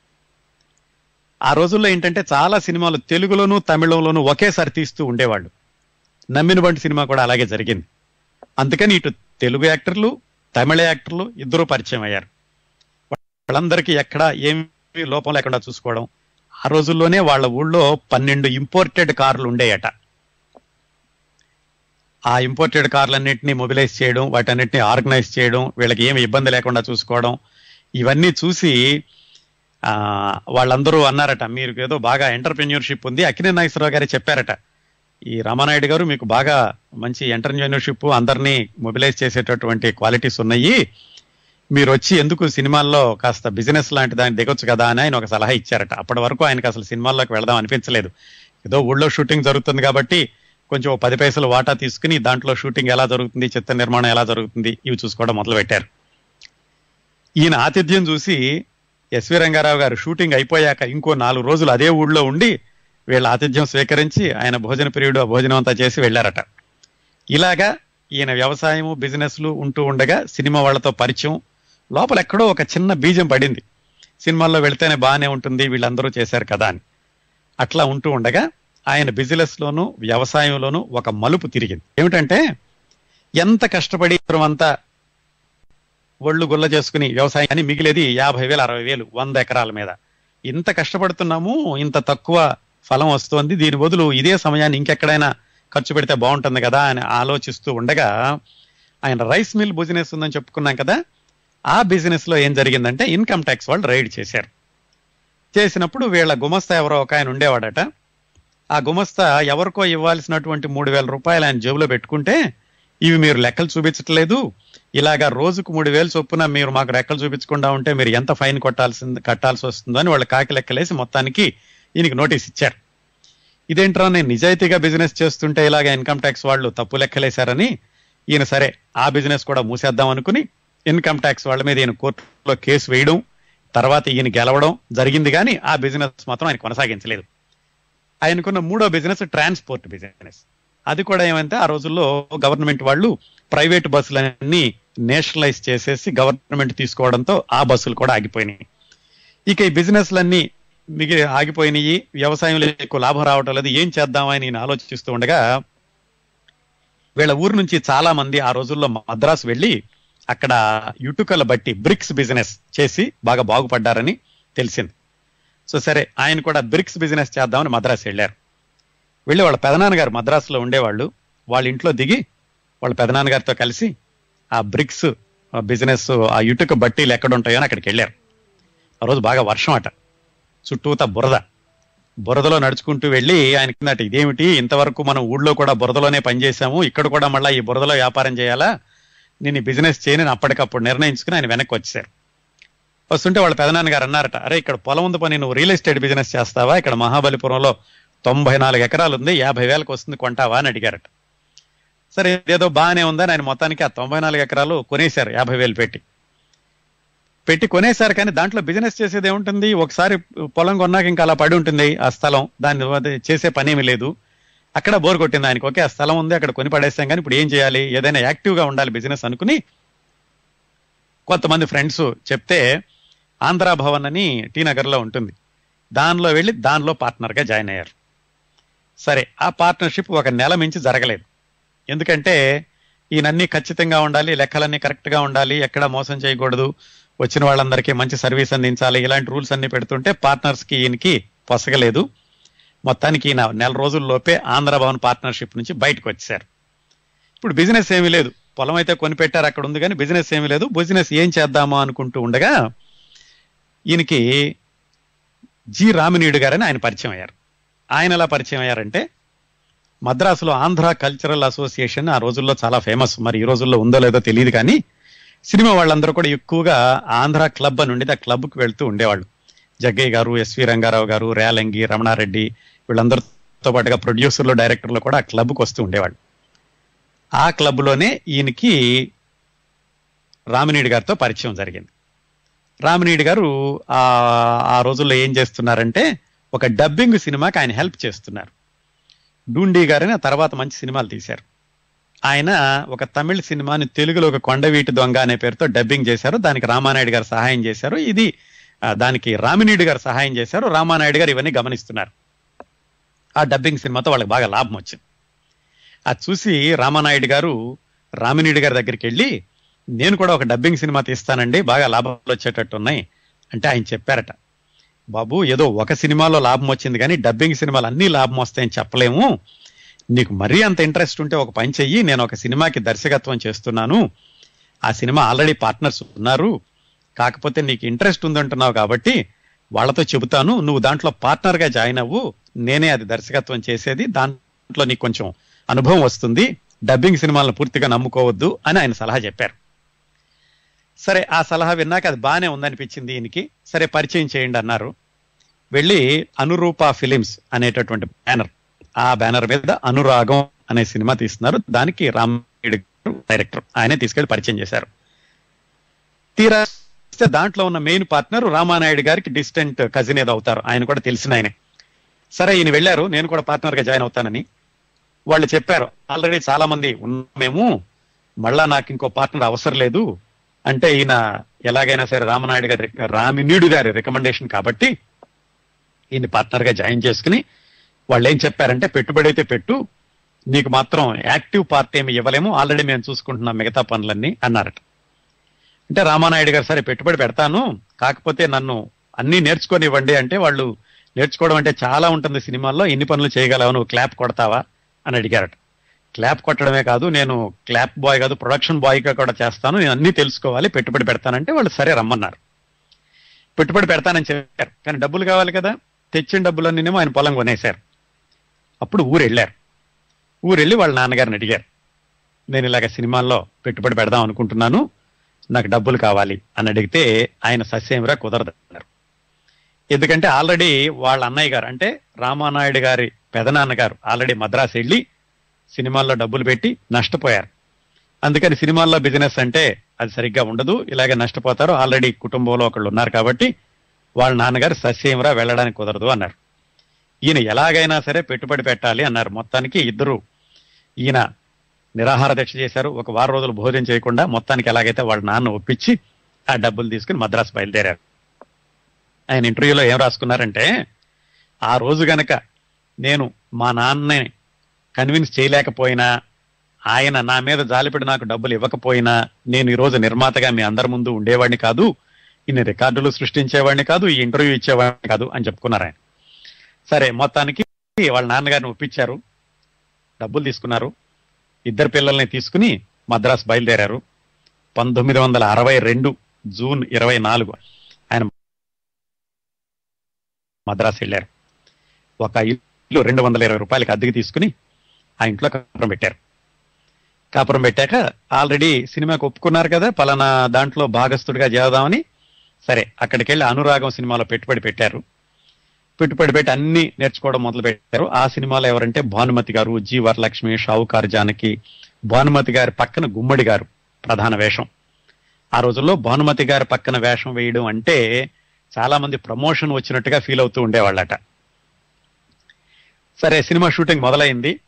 ఆ రోజుల్లో ఏంటంటే చాలా సినిమాలు తెలుగులోను తమిళంలోనూ ఒకేసారి తీస్తూ ఉండేవాళ్ళు. నమ్మిన వంటి సినిమా కూడా అలాగే జరిగింది. అందుకని ఇటు తెలుగు యాక్టర్లు తమిళ యాక్టర్లు ఇద్దరూ పరిచయం అయ్యారు. వాళ్ళందరికీ ఎక్కడ ఏమి లోపం లేకుండా చూసుకోవడం ఆ రోజుల్లోనే వాళ్ళ ఊళ్ళో పన్నెండు ఇంపోర్టెడ్ కార్లు ఉండేయట. ఆ ఇంపోర్టెడ్ కార్లన్నింటినీ మొబిలైజ్ చేయడం వాటన్నిటిని ఆర్గనైజ్ చేయడం వీళ్ళకి ఏమి ఇబ్బంది లేకుండా చూసుకోవడం ఇవన్నీ చూసి వాళ్ళందరూ అన్నారట మీరు ఏదో బాగా ఎంటర్ప్రెన్యూర్షిప్ ఉంది. అక్కినే నాగేశ్వరరావు గారే చెప్పారట ఈ రామానాయుడు గారు మీకు బాగా మంచి ఎంటర్ప్రెన్యూర్షిప్ అందరినీ మొబిలైజ్ చేసేటటువంటి క్వాలిటీస్ ఉన్నాయి. మీరు వచ్చి ఎందుకు సినిమాల్లో కాస్త బిజినెస్ లాంటి దాన్ని దిగొచ్చు కదా అని ఆయన ఒక సలహా ఇచ్చారట. అప్పటి వరకు ఆయనకు అసలు సినిమాల్లోకి వెళదాం అనిపించలేదు. ఏదో ఊళ్ళో షూటింగ్ జరుగుతుంది కాబట్టి కొంచెం పది పైసలు వాటా తీసుకుని దాంట్లో షూటింగ్ ఎలా జరుగుతుంది చిత్ర నిర్మాణం ఎలా జరుగుతుంది ఇవి చూసుకోవడం మొదలు పెట్టారు ఈయన ఆతిథ్యం చూసి ఎస్వి రంగారావు గారు షూటింగ్ అయిపోయాక ఇంకో నాలుగు రోజులు అదే ఊళ్ళో ఉండి వీళ్ళ ఆతిథ్యం స్వీకరించి ఆయన భోజన పీరియడ్ భోజనం అంతా చేసి వెళ్ళారట. ఇలాగా ఈయన వ్యవసాయము బిజినెస్లు ఉంటూ ఉండగా సినిమా వాళ్ళతో పరిచయం. లోపల ఎక్కడో ఒక చిన్న బీజం పడింది. సినిమాల్లో వెళితేనే బాగానే ఉంటుంది వీళ్ళందరూ చేశారు కదా అని. అట్లా ఉంటూ ఉండగా ఆయన బిజినెస్ లోను వ్యవసాయంలోను ఒక మలుపు తిరిగింది. ఏమిటంటే ఎంత కష్టపడి అంతా ఒళ్ళు గుల్ల చేసుకుని వ్యవసాయం అని మిగిలేది యాభై వేలు అరవై వేలు వంద ఎకరాల మీద. ఇంత కష్టపడుతున్నాము ఇంత తక్కువ ఫలం వస్తోంది దీని బదులు ఇదే సమయాన్ని ఇంకెక్కడైనా ఖర్చు పెడితే బాగుంటుంది కదా అని ఆలోచిస్తూ ఉండగా ఆయన రైస్ మిల్ బిజినెస్ ఉందని చెప్పుకున్నాం కదా ఆ బిజినెస్లో ఏం జరిగిందంటే ఇన్కమ్ ట్యాక్స్ వాళ్ళు రైడ్ చేశారు. చేసినప్పుడు వీళ్ళ గుమస్తా ఎవరో ఒక ఆయన ఉండేవాడట. ఆ గుమస్తా ఎవరికో ఇవ్వాల్సినటువంటి మూడు వేల రూపాయలు ఆయన జేబులో పెట్టుకుంటే ఇవి మీరు లెక్కలు చూపించట్లేదు. ఇలాగా రోజుకు మూడు వేలు చొప్పున మీరు మాకు లెక్కలు చూపించకుండా ఉంటే మీరు ఎంత ఫైన్ కొట్టాల్సింది కట్టాల్సి వస్తుందో అని వాళ్ళు కాకి లెక్కలేసి మొత్తానికి ఈయనకి నోటీస్ ఇచ్చారు. ఇదేంట్రా నేను నిజాయితీగా బిజినెస్ చేస్తుంటే ఇలాగ ఇన్కమ్ ట్యాక్స్ వాళ్ళు తప్పు లెక్కలేశారని ఈయన సరే ఆ బిజినెస్ కూడా మూసేద్దాం అనుకుని ఇన్కమ్ ట్యాక్స్ వాళ్ళ మీద ఈయన కోర్టులో కేసు వేయడం తర్వాత ఈయన గెలవడం జరిగింది కానీ ఆ బిజినెస్ మాత్రం ఆయన కొనసాగించలేదు. ఆయనకున్న మూడో బిజినెస్ ట్రాన్స్పోర్ట్ బిజినెస్ అది కూడా ఏమంటే ఆ రోజుల్లో గవర్నమెంట్ వాళ్ళు ప్రైవేట్ బస్సులన్నీ నేషనలైజ్ చేసేసి గవర్నమెంట్ తీసుకోవడంతో ఆ బస్సులు కూడా ఆగిపోయినాయి. ఇక ఈ బిజినెస్లన్నీ మిగిలి ఆగిపోయినాయి. వ్యవసాయంలో ఎక్కువ లాభం రావటం లేదు. ఏం చేద్దామని నేను ఆలోచిస్తూ ఉండగా వీళ్ళ ఊరు నుంచి చాలా మంది ఆ రోజుల్లో మద్రాసు వెళ్ళి అక్కడ ఇటుకల బట్టి బ్రిక్స్ బిజినెస్ చేసి బాగా బాగుపడ్డారని తెలిసింది. సో సరే ఆయన కూడా బ్రిక్స్ బిజినెస్ చేద్దామని మద్రాసు వెళ్ళారు. వెళ్ళి వాళ్ళ పెదనాన్నగారు మద్రాసులో ఉండేవాళ్ళు. వాళ్ళ ఇంట్లో దిగి వాళ్ళ పెదనాన్నగారితో కలిసి ఆ బ్రిక్స్ బిజినెస్ ఆ ఇటుక బట్టీలు ఎక్కడ ఉంటాయో అని అక్కడికి వెళ్ళారు. ఆ రోజు బాగా వర్షం అట. చుట్టూత బురద. బురదలో నడుచుకుంటూ వెళ్ళి ఆయన కిందట ఇదేమిటి? ఇంతవరకు మనం ఊళ్ళో కూడా బురదలోనే పనిచేశాము ఇక్కడ కూడా మళ్ళీ ఈ బురదలో వ్యాపారం చేయాలా? నేను ఈ బిజినెస్ చేయని. అప్పటికప్పుడు నిర్ణయించుకుని ఆయన వెనక్కి వచ్చారు వస్తుంటే వాళ్ళ పెదనాన్న గారు అన్నారట అరే ఇక్కడ పొలం ఉంది పని నువ్వు రియల్ ఎస్టేట్ బిజినెస్ చేస్తావా? ఇక్కడ మహాబలిపురంలో తొంభై నాలుగు ఎకరాలు ఉంది యాభై వేలకు వస్తుంది కొంటావా? అని అడిగారట. సరే ఏదో బాగానే ఉందని ఆయన మొత్తానికి ఆ తొంభై నాలుగు ఎకరాలు కొనేశారు యాభై వేలు పెట్టి. పెట్టి కొనేశారు కానీ దాంట్లో బిజినెస్ చేసేది ఏముంటుంది? ఒకసారి పొలం కొన్నాక ఇంకా అలా పడి ఉంటుంది ఆ స్థలం దాన్ని చేసే పని ఏమీ లేదు. అక్కడ బోర్ కొట్టింది ఆయనకి. ఓకే ఆ స్థలం ఉంది అక్కడ కొని పడేస్తాం కానీ ఇప్పుడు ఏం చేయాలి? ఏదైనా యాక్టివ్గా ఉండాలి బిజినెస్ అనుకుని కొంతమంది ఫ్రెండ్స్ చెప్తే ఆంధ్ర భవన్ అని టీ నగర్లో ఉంటుంది. దానిలో వెళ్ళి దానిలో పార్ట్నర్గా జాయిన్ అయ్యారు. సరే ఆ పార్ట్నర్షిప్ ఒక నెల మించి జరగలేదు. ఎందుకంటే ఈయనన్నీ ఖచ్చితంగా ఉండాలి లెక్కలన్నీ కరెక్ట్గా ఉండాలి ఎక్కడ మోసం చేయకూడదు వచ్చిన వాళ్ళందరికీ మంచి సర్వీస్ అందించాలి ఇలాంటి రూల్స్ అన్ని పెడుతుంటే పార్ట్నర్స్కి ఈయనకి పొసగలేదు. మొత్తానికి ఈయన నెల రోజుల్లోపే ఆంధ్రభవన్ పార్ట్నర్షిప్ నుంచి బయటకు వచ్చారు. ఇప్పుడు బిజినెస్ ఏమీ లేదు. పొలం అయితే కొనిపెట్టారు అక్కడ ఉంది కానీ బిజినెస్ ఏమీ లేదు. బిజినెస్ ఏం చేద్దామా అనుకుంటూ ఉండగా ఈయనకి జి రామినీయుడు గారని ఆయన పరిచయం అయ్యారు. ఆయన ఎలా పరిచయం అయ్యారంటే మద్రాసులో ఆంధ్ర కల్చరల్ అసోసియేషన్ ఆ రోజుల్లో చాలా ఫేమస్. మరి ఈ రోజుల్లో ఉందో లేదో తెలియదు కానీ సినిమా వాళ్ళందరూ కూడా ఎక్కువగా ఆంధ్ర క్లబ్ అని ఉండేది. ఆ క్లబ్కి వెళ్తూ ఉండేవాళ్ళు. జగ్గయ్య గారు ఎస్వి రంగారావు గారు రేలంగి రమణారెడ్డి వీళ్ళందరితో పాటుగా ప్రొడ్యూసర్లు డైరెక్టర్లు కూడా ఆ క్లబ్కి వస్తూ ఉండేవాళ్ళు. ఆ క్లబ్లోనే ఈయనకి రామినీడి గారితో పరిచయం జరిగింది. రామినీడి గారు ఆ రోజుల్లో ఏం చేస్తున్నారంటే ఒక డబ్బింగ్ సినిమాకి ఆయన హెల్ప్ చేస్తున్నారు. డూండి గారని ఆ తర్వాత మంచి సినిమాలు తీశారు. ఆయన ఒక తమిళ సినిమాని తెలుగులో ఒక కొండవీటి దొంగ అనే పేరుతో డబ్బింగ్ చేశారు. దానికి రామానాయుడు గారు సహాయం చేశారు. ఇది దానికి రామినీడు గారు సహాయం చేశారు. రామానాయుడు గారు ఇవన్నీ గమనిస్తున్నారు. ఆ డబ్బింగ్ సినిమాతో వాళ్ళకి బాగా లాభం వచ్చింది. అది చూసి రామానాయుడు గారు రామినీడు గారి దగ్గరికి వెళ్ళి నేను కూడా ఒక డబ్బింగ్ సినిమా తీస్తానండి. బాగా లాభాలు వచ్చేటట్టు ఉన్నాయి అంటే ఆయన చెప్పారట. బాబు ఏదో ఒక సినిమాలో లాభం వచ్చింది కానీ డబ్బింగ్ సినిమాలు అన్ని లాభం వస్తాయని చెప్పలేము. నీకు మరీ అంత ఇంట్రెస్ట్ ఉంటే ఒక పని చెయ్యి. నేను ఒక సినిమాకి దర్శకత్వం చేస్తున్నాను. ఆ సినిమా ఆల్రెడీ పార్ట్నర్స్ ఉన్నారు. కాకపోతే నీకు ఇంట్రెస్ట్ ఉందంటున్నావు కాబట్టి వాళ్ళతో చెబుతాను. నువ్వు దాంట్లో పార్ట్నర్గా జాయిన్ అవ్వు. నేనే అది దర్శకత్వం చేసేది. దాంట్లో నీకు కొంచెం అనుభవం వస్తుంది. డబ్బింగ్ సినిమాలను పూర్తిగా నమ్ముకోవద్దు అని ఆయన సలహా చెప్పారు. సరే ఆ సలహా విన్నాక అది బాగానే ఉందనిపించింది ఈయనకి. సరే పరిచయం చేయండి అన్నారు. వెళ్ళి అనురూప ఫిలిమ్స్ అనేటటువంటి బ్యానర్ ఆ బ్యానర్ మీద అనురాగం అనే సినిమా తీస్తున్నారు. దానికి రామరెడ్డి డైరెక్టర్ ఆయనే తీసుకెళ్ళి పరిచయం చేశారు. తీరా దాంట్లో ఉన్న మెయిన్ పార్ట్నర్ రామానాయుడు గారికి డిస్టెంట్ కజిన్ ఏదో అవుతారు. ఆయన కూడా తెలిసిన ఆయనే. సరే ఈయన వెళ్ళారు. నేను కూడా పార్ట్నర్గా జాయిన్ అవుతానని వాళ్ళు చెప్పారు. ఆల్రెడీ చాలా మంది ఉన్నామేము మళ్ళా నాకు ఇంకో పార్ట్నర్ అవసరం లేదు. అంటే ఈయన ఎలాగైనా సరే రామనాయుడు గారి రామినీడు గారి రికమెండేషన్ కాబట్టి ఈయన పార్ట్నర్గా జాయిన్ చేసుకుని వాళ్ళు ఏం చెప్పారంటే పెట్టుబడి అయితే పెట్టు నీకు మాత్రం యాక్టివ్ పార్ట్ ఏమి ఇవ్వలేము ఆల్రెడీ మేము చూసుకుంటున్నాం మిగతా పనులన్నీ అన్నారట. అంటే రామానాయుడు గారు సరే పెట్టుబడి పెడతాను కాకపోతే నన్ను అన్ని నేర్చుకొనివ్వండి అంటే వాళ్ళు నేర్చుకోవడం అంటే చాలా ఉంటుంది సినిమాల్లో ఎన్ని పనులు చేయగలవు నువ్వు క్లాప్ కొడతావా అని అడిగారట. క్లాప్ కొట్టడమే కాదు నేను క్లాప్ బాయ్ కాదు ప్రొడక్షన్ బాయ్గా కూడా చేస్తాను. నేను అన్ని తెలుసుకోవాలి పెట్టుబడి పెడతానంటే వాళ్ళు సరే రమ్మన్నారు. పెట్టుబడి పెడతానని చెప్పారు. కానీ డబ్బులు కావాలి కదా. తెచ్చిన డబ్బులన్నీనేమో ఆయన పొలం కొనేశారు. అప్పుడు ఊరు వెళ్ళారు ఊరు వెళ్ళి వాళ్ళ నాన్నగారిని అడిగారు. నేను ఇలాగ సినిమాల్లో పెట్టుబడి పెడదాం అనుకుంటున్నాను. నాకు డబ్బులు కావాలి అని అడిగితే ఆయన సస్యమిరా కుదరదు అన్నారు. ఎందుకంటే ఆల్రెడీ వాళ్ళ అన్నయ్య గారు అంటే రామానాయుడు గారి పెదనాన్నగారు ఆల్రెడీ మద్రాసు వెళ్ళి సినిమాల్లో డబ్బులు పెట్టి నష్టపోయారు. అందుకని సినిమాల్లో బిజినెస్ అంటే అది సరిగ్గా ఉండదు. ఇలాగే నష్టపోతారు. ఆల్రెడీ కుటుంబంలో ఒకళ్ళు ఉన్నారు కాబట్టి వాళ్ళ నాన్నగారు సస్యంరా వెళ్ళడానికి కుదరదు అన్నారు. ఈయన ఎలాగైనా సరే పెట్టుబడి పెట్టాలి అన్నారు. మొత్తానికి ఇద్దరు ఈయన నిరాహార దీక్ష చేశారు. ఒక వారం రోజులు భోజనం చేయకుండా మొత్తానికి ఎలాగైతే వాళ్ళ నాన్న ఒప్పించి ఆ డబ్బులు తీసుకుని మద్రాసు బయలుదేరారు. ఆయన ఇంటర్వ్యూలో ఏం రాసుకున్నారంటే ఆ రోజు గనక నేను మా నాన్నని కన్విన్స్ చేయలేకపోయినా ఆయన నా మీద జాలిపడి నాకు డబ్బులు ఇవ్వకపోయినా నేను ఈరోజు నిర్మాతగా మీ అందరి ముందు ఉండేవాడిని కాదు ఇన్ని రికార్డులు సృష్టించేవాడిని కాదు ఈ ఇంటర్వ్యూ ఇచ్చేవాడిని కాదు అని చెప్పుకున్నారు ఆయన. సరే మొత్తానికి వాళ్ళ నాన్నగారిని ఒప్పించారు డబ్బులు తీసుకున్నారు ఇద్దరు పిల్లల్ని తీసుకుని మద్రాసు బయలుదేరారు. పంతొమ్మిది వందల అరవై రెండు జూన్ ఇరవై నాలుగు ఆయన మద్రాసు వెళ్ళారు. ఒక ఇల్లు రెండు వందల ఇరవై రూపాయలకి అద్దెకి తీసుకుని ఆ ఇంట్లో కాపురం పెట్టారు. కాపురం పెట్టాక ఆల్రెడీ సినిమాకి ఒప్పుకున్నారు కదా పలానా దాంట్లో భాగస్థుడిగా చేద్దామని. సరే అక్కడికి వెళ్ళి అనురాగం సినిమాలో పెట్టుబడి పెట్టారు. పెట్టుబడి పెట్టి అన్ని నేర్చుకోవడం మొదలు పెట్టారు. ఆ సినిమాలో ఎవరంటే భానుమతి గారు జి వరలక్ష్మి షావుకారు జానకి భానుమతి గారి పక్కన గుమ్మడి గారు ప్రధాన వేషం. ఆ రోజుల్లో భానుమతి గారి పక్కన వేషం వేయడం అంటే చాలా మంది ప్రమోషన్ వచ్చినట్టుగా ఫీల్ అవుతూ ఉండేవాళ్ళట. సరే సినిమా షూటింగ్ మొదలైంది.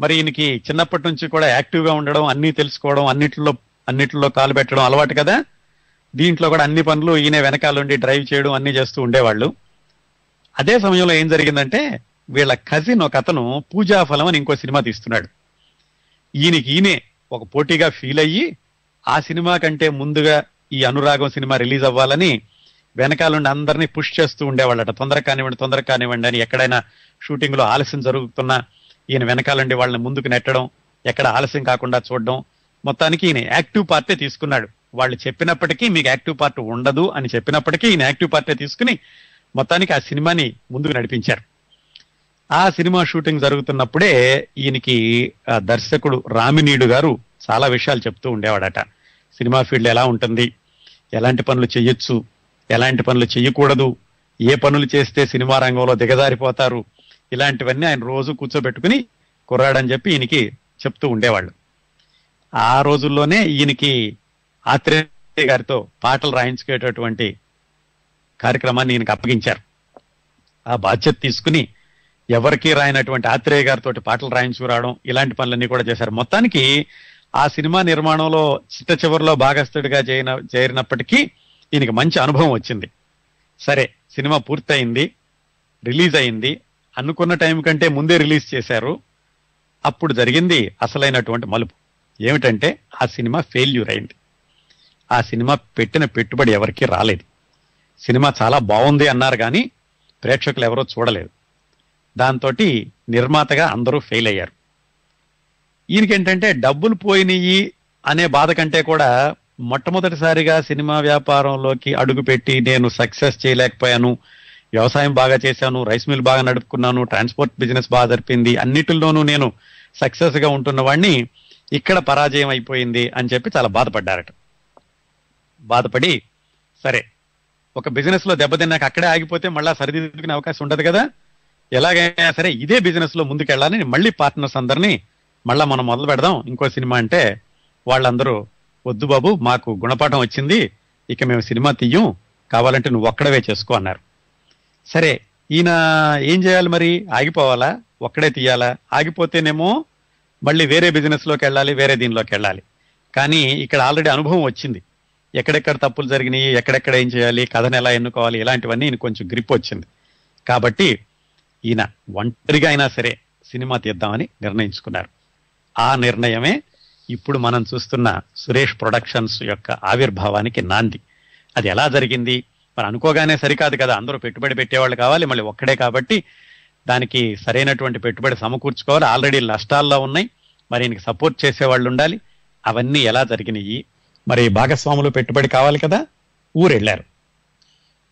మరి ఈయనకి చిన్నప్పటి నుంచి కూడా యాక్టివ్గా ఉండడం అన్ని తెలుసుకోవడం అన్నిట్లో అన్నిట్లో కాలు పెట్టడం అలవాటు కదా? దీంట్లో కూడా అన్ని పనులు ఈయన వెనకాలండి డ్రైవ్ చేయడం అన్ని చేస్తూ ఉండేవాళ్ళు. అదే సమయంలో ఏం జరిగిందంటే వీళ్ళ కజిన్ ఒక అతను పూజాఫలం అని ఇంకో సినిమా తీస్తున్నాడు. ఈయనకి ఈయనే ఒక పోటీగా ఫీల్ అయ్యి ఆ సినిమా కంటే ముందుగా ఈ అనురాగం సినిమా రిలీజ్ అవ్వాలని వెనకాలండి అందరినీ పుష్ చేస్తూ ఉండేవాళ్ళట. తొందర కానివ్వండి తొందర కానివ్వండి అని ఎక్కడైనా షూటింగ్లో ఆలస్యం జరుగుతున్నా ఈయన వెనకాలండి వాళ్ళని ముందుకు నెట్టడం ఎక్కడ ఆలస్యం కాకుండా చూడడం. మొత్తానికి ఈయన యాక్టివ్ పార్టీ తీసుకున్నాడు. వాళ్ళు చెప్పినప్పటికీ మీకు యాక్టివ్ పార్ట్ ఉండదు అని చెప్పినప్పటికీ ఈయన యాక్టివ్ పార్టీ తీసుకుని మొత్తానికి ఆ సినిమాని ముందుకు నడిపించారు. ఆ సినిమా షూటింగ్ జరుగుతున్నప్పుడే ఈయనకి దర్శకుడు రామినీడు గారు చాలా విషయాలు చెప్తూ ఉండేవాడట. సినిమా ఫీల్డ్ ఎలా ఉంటుంది? ఎలాంటి పనులు చేయొచ్చు ఎలాంటి పనులు చేయకూడదు ఏ పనులు చేస్తే సినిమా రంగంలో దిగజారిపోతారు? ఇలాంటివన్నీ ఆయన రోజు కూర్చోబెట్టుకుని కుర్రాడని చెప్పి ఈయనకి చెప్తూ ఉండేవాళ్ళు. ఆ రోజుల్లోనే ఈయనకి ఆత్రేయ గారితో పాటలు రాయించుకునేటటువంటి కార్యక్రమాన్ని ఈయనకి అప్పగించారు. ఆ బాధ్యత తీసుకుని ఎవరికి రాయనటువంటి ఆత్రేయ గారితో పాటలు రాయించుకురావడం ఇలాంటి పనులన్నీ కూడా చేశారు. మొత్తానికి ఆ సినిమా నిర్మాణంలో చిట్ట చివరిలో భాగస్థుడిగా చేరిన చేరినప్పటికీ ఈయనకి మంచి అనుభవం వచ్చింది. సరే సినిమా పూర్తయింది రిలీజ్ అయింది. అనుకున్న టైం కంటే ముందే రిలీజ్ చేశారు. అప్పుడు జరిగింది అసలైనటువంటి మలుపు. ఏమిటంటే ఆ సినిమా ఫెయిల్యూర్ అయింది. ఆ సినిమా పెట్టిన పెట్టుబడి ఎవరికి రాలేదు. సినిమా చాలా బాగుంది అన్నారు కానీ ప్రేక్షకులు ఎవరో చూడలేదు. దాంతో నిర్మాతగా అందరూ ఫెయిల్ అయ్యారు. ఈయనకేంటంటే డబ్బులు పోయినాయి అనే బాధ కంటే కూడా మొట్టమొదటిసారిగా సినిమా వ్యాపారంలోకి అడుగుపెట్టి నేను సక్సెస్ చేయలేకపోయాను వ్యవసాయం బాగా చేశాను రైస్ మిల్ బాగా నడుపుకున్నాను ట్రాన్స్పోర్ట్ బిజినెస్ బాగా జరిపింది అన్నిటిలోనూ నేను సక్సెస్గా ఉంటున్న వాడిని ఇక్కడ పరాజయం అయిపోయింది అని చెప్పి చాలా బాధపడ్డారట. బాధపడి సరే ఒక బిజినెస్లో దెబ్బతిన్నాక అక్కడే ఆగిపోతే మళ్ళా సరిదిద్దుకునే అవకాశం ఉండదు కదా? ఎలాగైనా సరే ఇదే బిజినెస్లో ముందుకెళ్ళాలని మళ్ళీ పార్ట్నర్స్ అందరినీ మళ్ళా మనం మొదలు పెడదాం. ఇంకో సినిమా అంటే వాళ్ళందరూ వద్దు బాబు మాకు గుణపాఠం వచ్చింది ఇక మేము సినిమా తీయం కావాలంటే నువ్వు ఒక్కడవే చేసుకో అన్నారు. సరే ఈయన ఏం చేయాలి మరి? ఆగిపోవాలా? ఒక్కడే తీయాలా? ఆగిపోతేనేమో మళ్ళీ వేరే బిజినెస్లోకి వెళ్ళాలి వేరే దీనిలోకి వెళ్ళాలి. కానీ ఇక్కడ ఆల్రెడీ అనుభవం వచ్చింది. ఎక్కడెక్కడ తప్పులు జరిగినాయి ఎక్కడెక్కడ ఏం చేయాలి కథను ఎలా ఎన్నుకోవాలి ఇలాంటివన్నీ ఈయన కొంచెం గ్రిప్ వచ్చింది. కాబట్టి ఈయన ఒంటరిగా అయినా సరే సినిమా తీద్దామని నిర్ణయించుకున్నారు. ఆ నిర్ణయమే ఇప్పుడు మనం చూస్తున్న సురేష్ ప్రొడక్షన్స్ యొక్క ఆవిర్భావానికి నాంది. అది ఎలా జరిగింది? మరి అనుకోగానే సరికాదు కదా అందరూ పెట్టుబడి పెట్టేవాళ్ళు కావాలి మళ్ళీ ఒక్కడే కాబట్టి దానికి సరైనటువంటి పెట్టుబడి సమకూర్చుకోవాలి. ఆల్రెడీ నష్టాల్లో ఉన్నాయి. మరి ఈయనకి సపోర్ట్ చేసేవాళ్ళు ఉండాలి. అవన్నీ ఎలా జరిగినాయి? మరి భాగస్వాములు పెట్టుబడి కావాలి కదా ఊరు వెళ్ళారు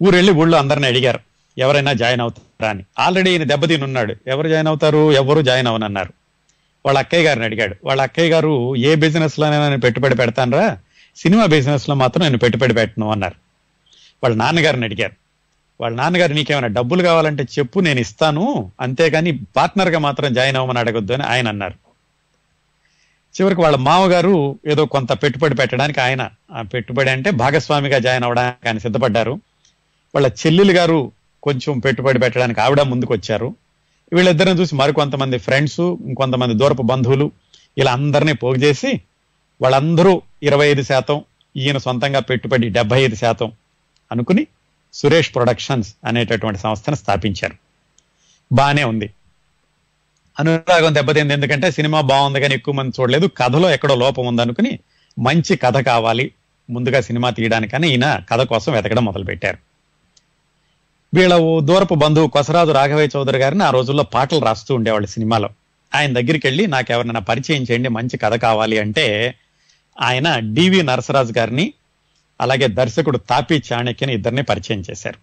ఊరు వెళ్ళి ఊళ్ళో అందరిని అడిగారు ఎవరైనా జాయిన్ అవుతారా అని. ఆల్రెడీ ఈయన దెబ్బతిని ఉన్నాడు ఎవరు జాయిన్ అవుతారు? ఎవరు జాయిన్ అవనన్నారు. వాళ్ళ అక్కయ్య గారిని అడిగాడు వాళ్ళ అక్కయ్య గారు ఏ బిజినెస్లోనైనా నేను పెట్టుబడి పెడతానరా? సినిమా బిజినెస్లో మాత్రం నేను పెట్టుబడి పెట్టను అన్నారు. వాళ్ళ నాన్నగారిని అడిగారు. వాళ్ళ నాన్నగారు నీకేమైనా డబ్బులు కావాలంటే చెప్పు నేను ఇస్తాను. అంతేగాని పార్ట్నర్గా మాత్రం జాయిన్ అవ్వమని అడగొద్దు అని ఆయన అన్నారు. చివరికి వాళ్ళ మామగారు ఏదో కొంత పెట్టుబడి పెట్టడానికి ఆయన ఆ పెట్టుబడి అంటే భాగస్వామిగా జాయిన్ అవ్వడానికి ఆయన సిద్ధపడ్డారు. వాళ్ళ చెల్లెలు గారు కొంచెం పెట్టుబడి పెట్టడానికి ఆవిడ ముందుకు వచ్చారు వీళ్ళిద్దరిని చూసి మరికొంతమంది ఫ్రెండ్స్ ఇంకొంతమంది దూరపు బంధువులు ఇలా అందరినీ పోగు చేసి వాళ్ళందరూ ఇరవై ఐదు శాతం ఈయన సొంతంగా పెట్టుబడి డెబ్బై ఐదు శాతం అనుకుని సురేష్ ప్రొడక్షన్స్ అనేటటువంటి సంస్థను స్థాపించారు. బాగానే ఉంది. అనురాగం దెబ్బతింది. ఎందుకంటే సినిమా బాగుంది కానీ ఎక్కువ మంది చూడలేదు. కథలో ఎక్కడో లోపం ఉందనుకుని మంచి కథ కావాలి. ముందుగా సినిమా తీయడానికని ఈయన కథ కోసం వెతకడం మొదలుపెట్టారు. వీళ్ళ దూరపు బంధువు కొసరాజు రాఘవయ్య చౌదరి గారిని ఆ రోజుల్లో పాటలు రాస్తూ ఉండేవాళ్ళు సినిమాలో. ఆయన దగ్గరికి వెళ్ళి నాకు ఎవరినైనా పరిచయం చేయండి మంచి కథ కావాలి అంటే ఆయన డివి నరసరాజు గారిని అలాగే దర్శకుడు తాపి చాణక్యని ఇద్దరిని పరిచయం చేశారు.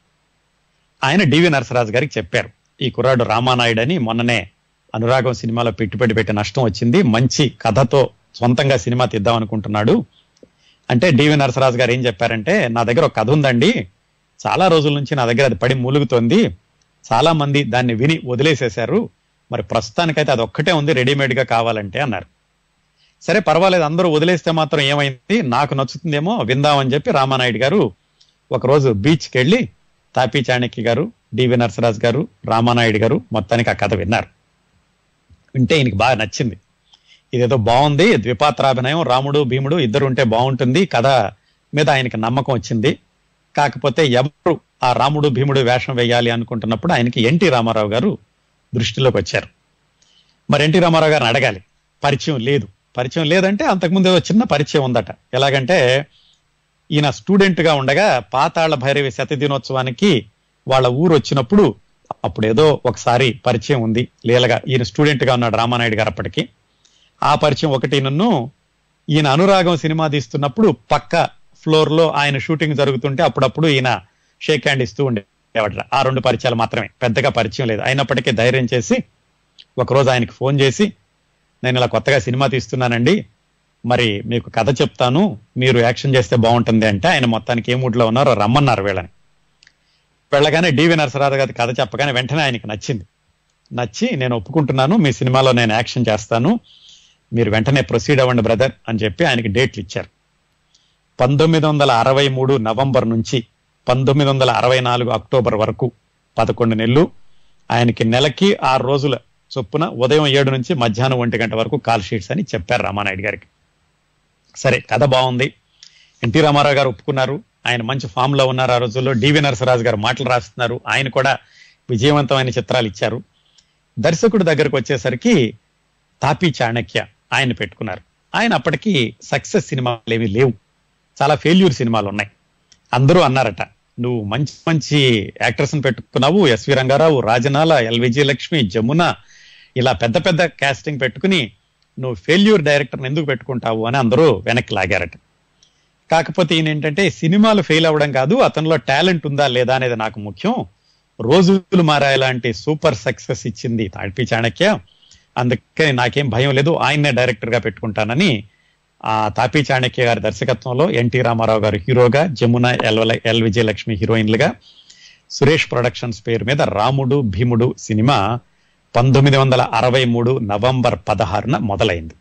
ఆయన డివి నరసరాజు గారికి చెప్పారు ఈ కుర్రాడు రామానాయుడు అని మొన్ననే అనురాగం సినిమాలో పెట్టుబడి పెట్టి నష్టం వచ్చింది మంచి కథతో సొంతంగా సినిమా తీద్దాం అనుకుంటున్నాడు. అంటే డివి నరసరాజు గారు ఏం చెప్పారంటే నా దగ్గర ఒక కథ ఉందండి చాలా రోజుల నుంచి నా దగ్గర అది పడి మూలుగుతోంది చాలా మంది దాన్ని విని వదిలేసేశారు మరి ప్రస్తుతానికైతే అది ఒక్కటే ఉంది రెడీమేడ్గా కావాలంటే అన్నారు. సరే పర్వాలేదు అందరూ వదిలేస్తే మాత్రం ఏమైంది? నాకు నచ్చుతుందేమో విందామని చెప్పి రామానాయుడు గారు ఒకరోజు బీచ్కి వెళ్ళి తాపీ చాణక్య గారు డివి నరసరాజు గారు రామానాయుడు గారు మొత్తానికి ఆ కథ విన్నారు. వింటే ఈయనకి బాగా నచ్చింది. ఇదేదో బాగుంది ద్విపాత్రాభినయం రాముడు భీముడు ఇద్దరు ఉంటే బాగుంటుంది కథ మీద ఆయనకి నమ్మకం వచ్చింది. కాకపోతే ఎవరు ఆ రాముడు భీముడు వేషం వేయాలి అనుకుంటున్నప్పుడు ఆయనకి ఎన్టీ రామారావు గారు దృష్టిలోకి వచ్చారు. మరి ఎన్టీ రామారావు గారిని అడగాలి. పరిచయం లేదు. పరిచయం లేదంటే అంతకుముందు ఏదో చిన్న పరిచయం ఉందట. ఎలాగంటే ఈయన స్టూడెంట్గా ఉండగా పాతాళ భైరవి శత దినోత్సవానికి వాళ్ళ ఊరు వచ్చినప్పుడు అప్పుడేదో ఒకసారి పరిచయం ఉంది. లీలగా ఈయన స్టూడెంట్గా ఉన్నాడు రామానాయుడు గారు అప్పటికి. ఆ పరిచయం ఒకటి నన్ను ఈయన అనురాగం సినిమా తీస్తున్నప్పుడు పక్క ఫ్లోర్లో ఆయన షూటింగ్ జరుగుతుంటే అప్పుడప్పుడు ఈయన షేక్ హ్యాండ్ ఇస్తూ ఉండేవాడు ఆ రెండు పరిచయాలు మాత్రమే. పెద్దగా పరిచయం లేదు. అయినప్పటికీ ధైర్యం చేసి ఒకరోజు ఆయనకి ఫోన్ చేసి నేను ఇలా కొత్తగా సినిమా తీస్తున్నానండి. మరి మీకు కథ చెప్తాను. మీరు యాక్షన్ చేస్తే బాగుంటుంది అంటే ఆయన మొత్తానికి ఏ మూడ్లో ఉన్నారో రమ్మన్నారు వీళ్ళని. వెళ్ళగానే డివి నరసరాజు గారి కథ చెప్పగానే వెంటనే ఆయనకి నచ్చింది. నచ్చి నేను ఒప్పుకుంటున్నాను మీ సినిమాలో నేను యాక్షన్ చేస్తాను. మీరు వెంటనే ప్రొసీడ్ అవ్వండి బ్రదర్ అని చెప్పి ఆయనకి డేట్లు ఇచ్చారు. పంతొమ్మిది వందల అరవై మూడు నవంబర్ నుంచి పంతొమ్మిది వందల అరవై నాలుగు అక్టోబర్ వరకు పదకొండు నెలలు. ఆయనకి నెలకి ఆరు రోజుల. చొప్పున ఉదయం ఏడు నుంచి మధ్యాహ్నం ఒంటి గంట వరకు కాల్ షీట్స్ అని చెప్పారు రామానాయుడు గారికి. సరే కథ బాగుంది. ఎన్టీ రామారావు గారు ఒప్పుకున్నారు. ఆయన మంచి ఫామ్లో ఉన్నారు ఆ రోజుల్లో. డివి నరసరాజు గారు మాటలు రాస్తున్నారు. ఆయన కూడా విజయవంతమైన చిత్రాలు ఇచ్చారు. దర్శకుడి దగ్గరకు వచ్చేసరికి తాపి చాణక్య ఆయన పెట్టుకున్నారు. ఆయన అప్పటికి సక్సెస్ సినిమాలు ఏమీ లేవు. చాలా ఫెయిల్యూర్ సినిమాలు ఉన్నాయి. అందరూ అన్నారట నువ్వు మంచి మంచి యాక్టర్స్ని పెట్టుకున్నావు. ఎస్వి రంగారావు రాజనాల ఎల్ విజయలక్ష్మి జమున ఇలా పెద్ద పెద్ద కాస్టింగ్ పెట్టుకుని నువ్వు ఫెయిల్యూర్ డైరెక్టర్ని ఎందుకు పెట్టుకుంటావు? అని అందరూ వెనక్కి లాగారట. కాకపోతే ఈయన ఏంటంటే సినిమాలు ఫెయిల్ అవ్వడం కాదు అతనిలో టాలెంట్ ఉందా లేదా అనేది నాకు ముఖ్యం. రోజులు మారాయి లాంటి సూపర్ సక్సెస్ ఇచ్చింది తాడిపి చాణక్య. అందుకే నాకేం భయం లేదు ఆయన్నే డైరెక్టర్గా పెట్టుకుంటానని ఆ తాపీ చాణక్య గారి దర్శకత్వంలో ఎన్టీ రామారావు గారు హీరోగా జమున ఎల్ ఎల్ విజయలక్ష్మి హీరోయిన్లుగా సురేష్ ప్రొడక్షన్స్ పేరు మీద రాముడు భీముడు సినిమా పంతొమ్మిది వందల అరవై మూడు నవంబర్ పదహారున మొదలైంది.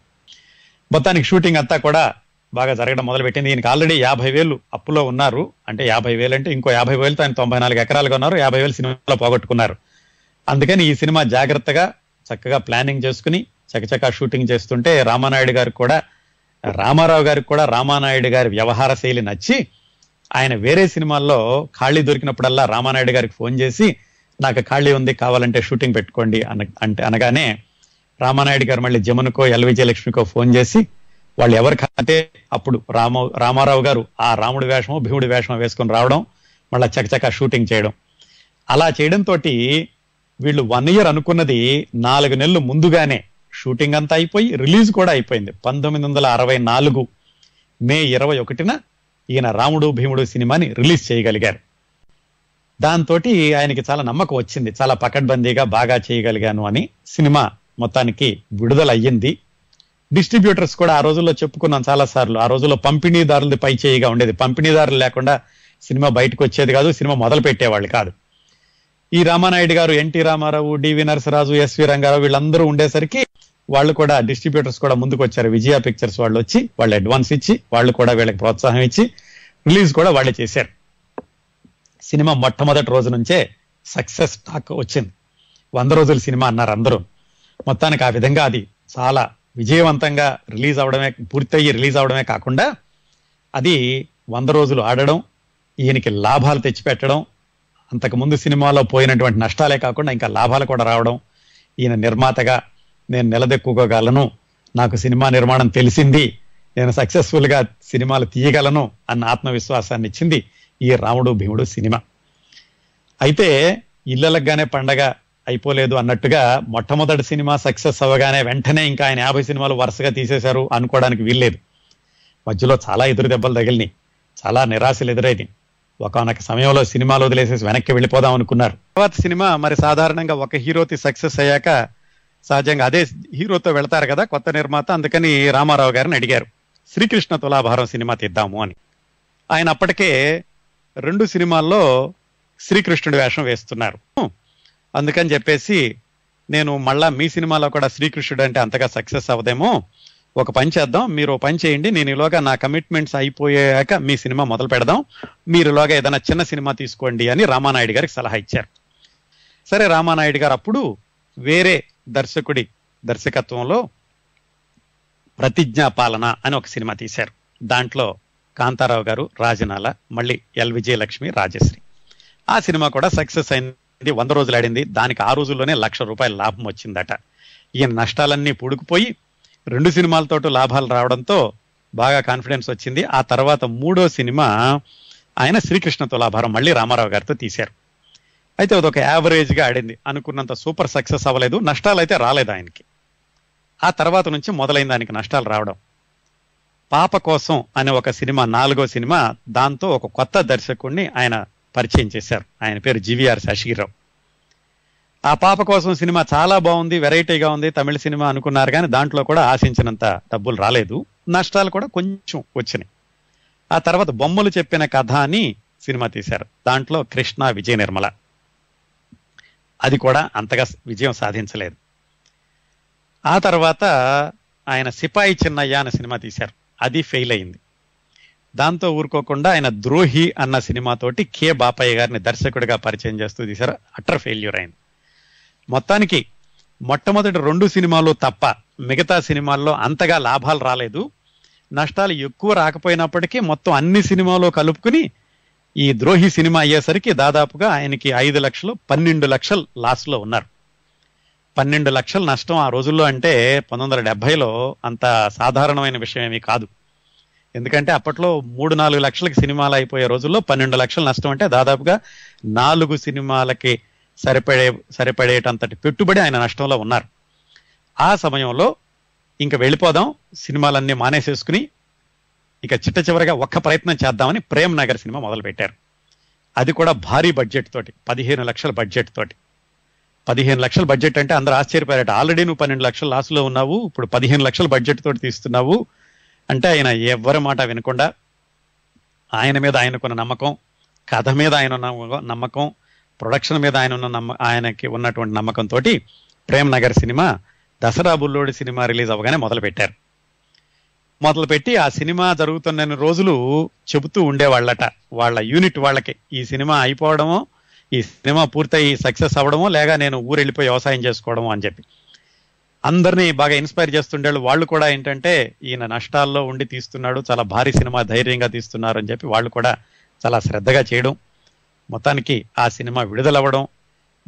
మొత్తానికి షూటింగ్ అంతా కూడా బాగా జరగడం మొదలుపెట్టింది. ఈయనకి ఆల్రెడీ యాభై వేలు అప్పులో ఉన్నారు. అంటే యాభై వేలు అంటే ఇంకో యాభై వేలతో ఆయన తొంభై నాలుగు ఎకరాలుగా ఉన్నారు. యాభై వేలు సినిమాలో పోగొట్టుకున్నారు. అందుకని ఈ సినిమా జాగ్రత్తగా చక్కగా ప్లానింగ్ చేసుకుని చకచకా షూటింగ్ చేస్తుంటే రామానాయుడు గారు కూడా రామారావు గారికి కూడా రామానాయుడు గారి వ్యవహార శైలి నచ్చి ఆయన వేరే సినిమాల్లో ఖాళీ దొరికినప్పుడల్లా రామానాయుడు గారికి ఫోన్ చేసి నాకు ఖాళీ ఉంది కావాలంటే షూటింగ్ పెట్టుకోండి అన అంటే అనగానే రామానాయుడు గారు మళ్ళీ జమునకో ఎల్ విజయలక్ష్మికో ఫోన్ చేసి వాళ్ళు ఎవరు కాతే అప్పుడు రామ రామారావు గారు ఆ రాముడి వేషము భీముడి వేషం వేసుకొని రావడం మళ్ళీ చకచకా షూటింగ్ చేయడం. అలా చేయడంతో వీళ్ళు వన్ ఇయర్ అనుకున్నది నాలుగు నెలలు ముందుగానే షూటింగ్ అంతా అయిపోయి రిలీజ్ కూడా అయిపోయింది. పంతొమ్మిది వందల అరవై నాలుగు మే ఇరవై ఒకటిన ఈయన రాముడు భీముడు సినిమాని రిలీజ్ చేయగలిగారు. దాంతో ఆయనకి చాలా నమ్మకం వచ్చింది. చాలా పకడ్బందీగా బాగా చేయగలిగాను అని సినిమా మొత్తానికి విడుదల అయ్యింది డిస్ట్రిబ్యూటర్స్ కూడా ఆ రోజుల్లో చెప్పుకున్నాం చాలా సార్లు ఆ రోజుల్లో పంపిణీదారులది పై చేయిగా ఉండేది. పంపిణీదారులు లేకుండా సినిమా బయటకు వచ్చేది కాదు సినిమా మొదలు పెట్టేవాళ్ళు కాదు. ఈ రామానాయుడు గారు NT Ramarao DV Narasaraju SV Rangarao వీళ్ళందరూ ఉండేసరికి వాళ్ళు కూడా డిస్ట్రిబ్యూటర్స్ కూడా ముందుకు వచ్చారు. విజయ పిక్చర్స్ వాళ్ళు వచ్చి వాళ్ళు అడ్వాన్స్ ఇచ్చి వాళ్ళు కూడా వీళ్ళకి ప్రోత్సాహం ఇచ్చి రిలీజ్ కూడా వాళ్ళే చేశారు. సినిమా మొట్టమొదటి రోజు నుంచే సక్సెస్ టాక్ వచ్చింది. వంద రోజుల సినిమా అన్నారు అందరూ. మొత్తానికి ఆ విధంగా అది చాలా విజయవంతంగా రిలీజ్ అవడమే పూర్తయ్యి రిలీజ్ అవడమే కాకుండా అది వంద రోజులు ఆడడం ఈయనకి లాభాలు తెచ్చిపెట్టడం అంతకుముందు సినిమాలో పోయినటువంటి నష్టాలే కాకుండా ఇంకా లాభాలు కూడా రావడం ఈయన నిర్మాతగా నేను నిలదెక్కుకోగలను నాకు సినిమా నిర్మాణం తెలిసింది నేను సక్సెస్ఫుల్గా సినిమాలు తీయగలను అన్న ఆత్మవిశ్వాసాన్ని ఇచ్చింది ఈ రాముడు భీముడు సినిమా. అయితే ఇళ్ళలగానే పండగ అయిపోలేదు అన్నట్టుగా మొట్టమొదటి సినిమా సక్సెస్ అవ్వగానే వెంటనే ఇంకా ఆయన యాభై సినిమాలు వరుసగా తీసేశారు అనుకోవడానికి వీల్లేదు. మధ్యలో చాలా ఎదురు దెబ్బలు తగిలినాయి. చాలా నిరాశలు ఎదురైనాయి. ఒకనొక సమయంలో సినిమాలు వదిలేసేసి వెనక్కి వెళ్ళిపోదాం అనుకున్నారు. తర్వాత సినిమా మరి సాధారణంగా ఒక హీరోతి సక్సెస్ అయ్యాక సహజంగా అదే హీరోతో వెళ్తారు కదా కొత్త నిర్మాత అందుకని రామారావు గారిని అడిగారు. శ్రీకృష్ణ తులాభారం సినిమా తీద్దాము అని. ఆయన అప్పటికే రెండు సినిమాల్లో శ్రీకృష్ణుడి వేషం వేస్తున్నారు. అందుకని చెప్పేసి నేను మళ్ళా మీ సినిమాలో కూడా శ్రీకృష్ణుడు అంటే అంతగా సక్సెస్ అవ్వదేమో. ఒక పని చేద్దాం మీరు పని చేయండి నేను ఈలోగా నా కమిట్మెంట్స్ అయిపోయాక మీ సినిమా మొదలు పెడదాం. మీరులోగా ఏదైనా చిన్న సినిమా తీసుకోండి అని రామానాయుడు గారికి సలహా ఇచ్చారు. సరే రామానాయుడు గారు అప్పుడు వేరే దర్శకుడి దర్శకత్వంలో ప్రతిజ్ఞా పాలన అని ఒక సినిమా తీశారు. దాంట్లో కాంతారావు గారు రాజనాల మళ్ళీ ఎల్. విజయలక్ష్మి రాజశ్రీ. ఆ సినిమా కూడా సక్సెస్ అయింది. వంద రోజులు ఆడింది. దానికి ఆ రోజుల్లోనే లక్ష రూపాయల లాభం వచ్చిందట. ఈయన నష్టాలన్నీ పూడుకుపోయి రెండు సినిమాలతోటి లాభాలు రావడంతో బాగా కాన్ఫిడెన్స్ వచ్చింది. ఆ తర్వాత మూడో సినిమా ఆయన శ్రీకృష్ణ తులాభారం మళ్ళీ రామారావు గారితో తీశారు. అయితే అదొక యావరేజ్గా ఆడింది. అనుకున్నంత సూపర్ సక్సెస్ అవ్వలేదు. నష్టాలు అయితే రాలేదు ఆయనకి. ఆ తర్వాత నుంచి మొదలైన దానికి నష్టాలు రావడం పాప కోసం అనే ఒక సినిమా నాలుగో సినిమా దాంతో ఒక కొత్త దర్శకుడిని ఆయన పరిచయం చేశారు. ఆయన పేరు జివిఆర్ శశిరావు ఆ పాప కోసం సినిమా చాలా బాగుంది వెరైటీగా ఉంది తమిళ సినిమా అనుకున్నారు కానీ దాంట్లో కూడా ఆశించినంత డబ్బులు రాలేదు. నష్టాలు కూడా కొంచెం వచ్చినాయి. ఆ తర్వాత బొమ్మలు చెప్పిన కథ అని సినిమా తీశారు. దాంట్లో కృష్ణ విజయ నిర్మల అది కూడా అంతగా విజయం సాధించలేదు. ఆ తర్వాత ఆయన సిపాయి చిన్నయ్య అనే సినిమా తీశారు. అది ఫెయిల్ అయింది. దాంతో ఊరుకోకుండా ఆయన ద్రోహి అన్న సినిమాతోటి కె బాపయ్య గారిని దర్శకుడిగా పరిచయం చేస్తూ తీశారు. అటర్ ఫెయిల్యూర్ అయింది. మొత్తానికి మొట్టమొదటి రెండు సినిమాలు తప్ప మిగతా సినిమాల్లో అంతగా లాభాలు రాలేదు. నష్టాలు ఎక్కువ రాకపోయినప్పటికీ మొత్తం అన్ని సినిమాలు కలుపుకుని ఈ ద్రోహి సినిమా అయ్యేసరికి దాదాపుగా ఆయనకి ఐదు లక్షలు పన్నెండు లక్షలు లాస్లో ఉన్నారు. పన్నెండు లక్షల నష్టం ఆ రోజుల్లో అంటే పంతొమ్మిది వందల డెబ్బైలో అంత సాధారణమైన విషయం ఏమీ కాదు. ఎందుకంటే అప్పట్లో మూడు నాలుగు లక్షలకి సినిమాలు అయిపోయే రోజుల్లో పన్నెండు లక్షల నష్టం అంటే దాదాపుగా నాలుగు సినిమాలకి సరిపడే సరిపడేటంతటి పెట్టుబడి ఆయన నష్టంలో ఉన్నారు. ఆ సమయంలో ఇంకా వెళ్ళిపోదాం సినిమాలన్నీ మానేసేసుకుని ఇక చిట్ట చివరిగా ఒక్క ప్రయత్నం చేద్దామని ప్రేమ్ నగర్ సినిమా మొదలుపెట్టారు. అది కూడా భారీ బడ్జెట్ తోటి పదిహేను లక్షల బడ్జెట్ తోటి. పదిహేను లక్షల బడ్జెట్ అంటే అందరూ ఆశ్చర్యపోయారట. ఆల్రెడీ నువ్వు పన్నెండు లక్షల లాస్లో ఉన్నావు. ఇప్పుడు పదిహేను లక్షల బడ్జెట్ తోటి తీస్తున్నావు. అంటే ఆయన ఎవరి మాట వినకుండా ఆయన మీద ఆయనకున్న నమ్మకం కథ మీద ఆయన ఉన్న నమ్మకం ప్రొడక్షన్ మీద ఆయన ఉన్న నమ్మ ఆయనకి ఉన్నటువంటి నమ్మకంతో ప్రేమ్ నగర్ సినిమా దసరా బుల్లోడి సినిమా రిలీజ్ అవ్వగానే మొదలుపెట్టారు. మొదలుపెట్టి ఆ సినిమా జరుగుతున్న రోజులు చెబుతూ ఉండేవాళ్ళట. వాళ్ళ యూనిట్ వాళ్ళకి. ఈ సినిమా అయిపోవడమో ఈ సినిమా పూర్తయి సక్సెస్ అవ్వడము లేక నేను ఊరు వెళ్ళిపోయి వ్యవసాయం చేసుకోవడము అని చెప్పి. అందరినీ బాగా ఇన్స్పైర్ చేస్తుండేళ్ళు వాళ్ళు కూడా ఏంటంటే ఈయన నష్టాల్లో ఉండి తీస్తున్నాడు చాలా భారీ సినిమా ధైర్యంగా తీస్తున్నారు అని చెప్పి వాళ్ళు కూడా చాలా శ్రద్ధగా చేయడం మొత్తానికి ఆ సినిమా విడుదలవ్వడం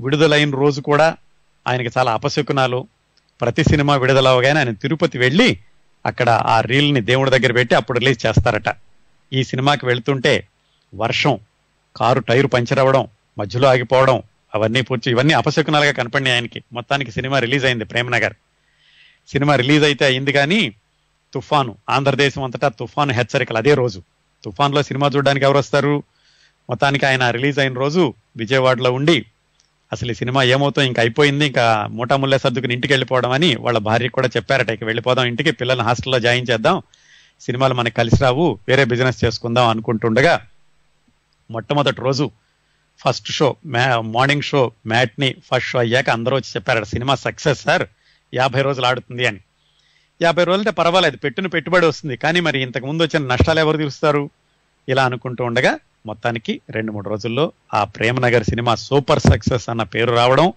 విడుదలైన రోజు కూడా ఆయనకి చాలా అపశకునాలు. ప్రతి సినిమా విడుదలవగానే ఆయన తిరుపతి వెళ్ళి అక్కడ ఆ రీల్ని దేవుడి దగ్గర పెట్టి అప్పుడు రిలీజ్ చేస్తారట. ఈ సినిమాకి వెళ్తుంటే వర్షం కారు టైరు పంచర్ అవ్వడం మధ్యలో ఆగిపోవడం అవన్నీ పూర్తి ఇవన్నీ అపశకునాలుగా కనపడినాయి ఆయనకి. మొత్తానికి సినిమా రిలీజ్ అయింది ప్రేమనగర్. సినిమా రిలీజ్ అయితే అయింది కానీ తుఫాను. ఆంధ్రదేశం అంతటా తుఫాను హెచ్చరికలు. అదే రోజు. తుఫాన్లో సినిమా చూడడానికి ఎవరు వస్తారు? మొత్తానికి ఆయన రిలీజ్ అయిన రోజు విజయవాడలో ఉండి అసలు ఈ సినిమా ఏమవుతో ఇంకా అయిపోయింది ఇంకా మూటాముల్లే సర్దుకుని ఇంటికి వెళ్ళిపోవడం అని వాళ్ళ భార్య కూడా చెప్పారట. ఇక వెళ్ళిపోదాం ఇంటికి పిల్లల్ని హాస్టల్లో జాయిన్ చేద్దాం సినిమాలు మనకి కలిసి రావు వేరే బిజినెస్ చేసుకుందాం అనుకుంటుండగా మొట్టమొదటి రోజు first show morning show matinee first show అయ్యాక అందరూ వచ్చి చెప్పారు సినిమా సక్సెస్ సార్ యాభై రోజులు ఆడుతుంది అని. యాభై రోజులతో పర్వాలేదు పెట్టిన పెట్టుబడి వస్తుంది. కానీ మరి ఇంతకు ముందు వచ్చిన నష్టాలు ఎవరు తీరుస్తారు? ఇలా అనుకుంటూ ఉండగా మొత్తానికి రెండు మూడు రోజుల్లో ఆ ప్రేమనగర్ సినిమా సూపర్ సక్సెస్ అన్న పేరు రావడం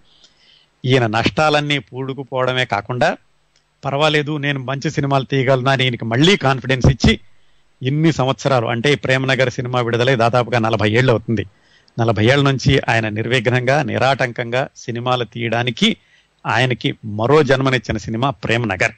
ఈయన నష్టాలన్నీ పూడుకుపోవడమే కాకుండా పర్వాలేదు నేను మంచి సినిమాలు తీయగలను అని ఈయనకి మళ్ళీ కాన్ఫిడెన్స్ ఇచ్చి ఇన్ని సంవత్సరాలు అంటే ఈ ప్రేమనగర్ సినిమా విడుదలై దాదాపుగా నలభై ఏళ్ళు అవుతుంది. నలభై ఏళ్ళ నుంచి ఆయన నిర్విఘ్నంగా నిరాటంకంగా సినిమాలు తీయడానికి ఆయనకి మరో జన్మనిచ్చిన సినిమా ప్రేమనగర్.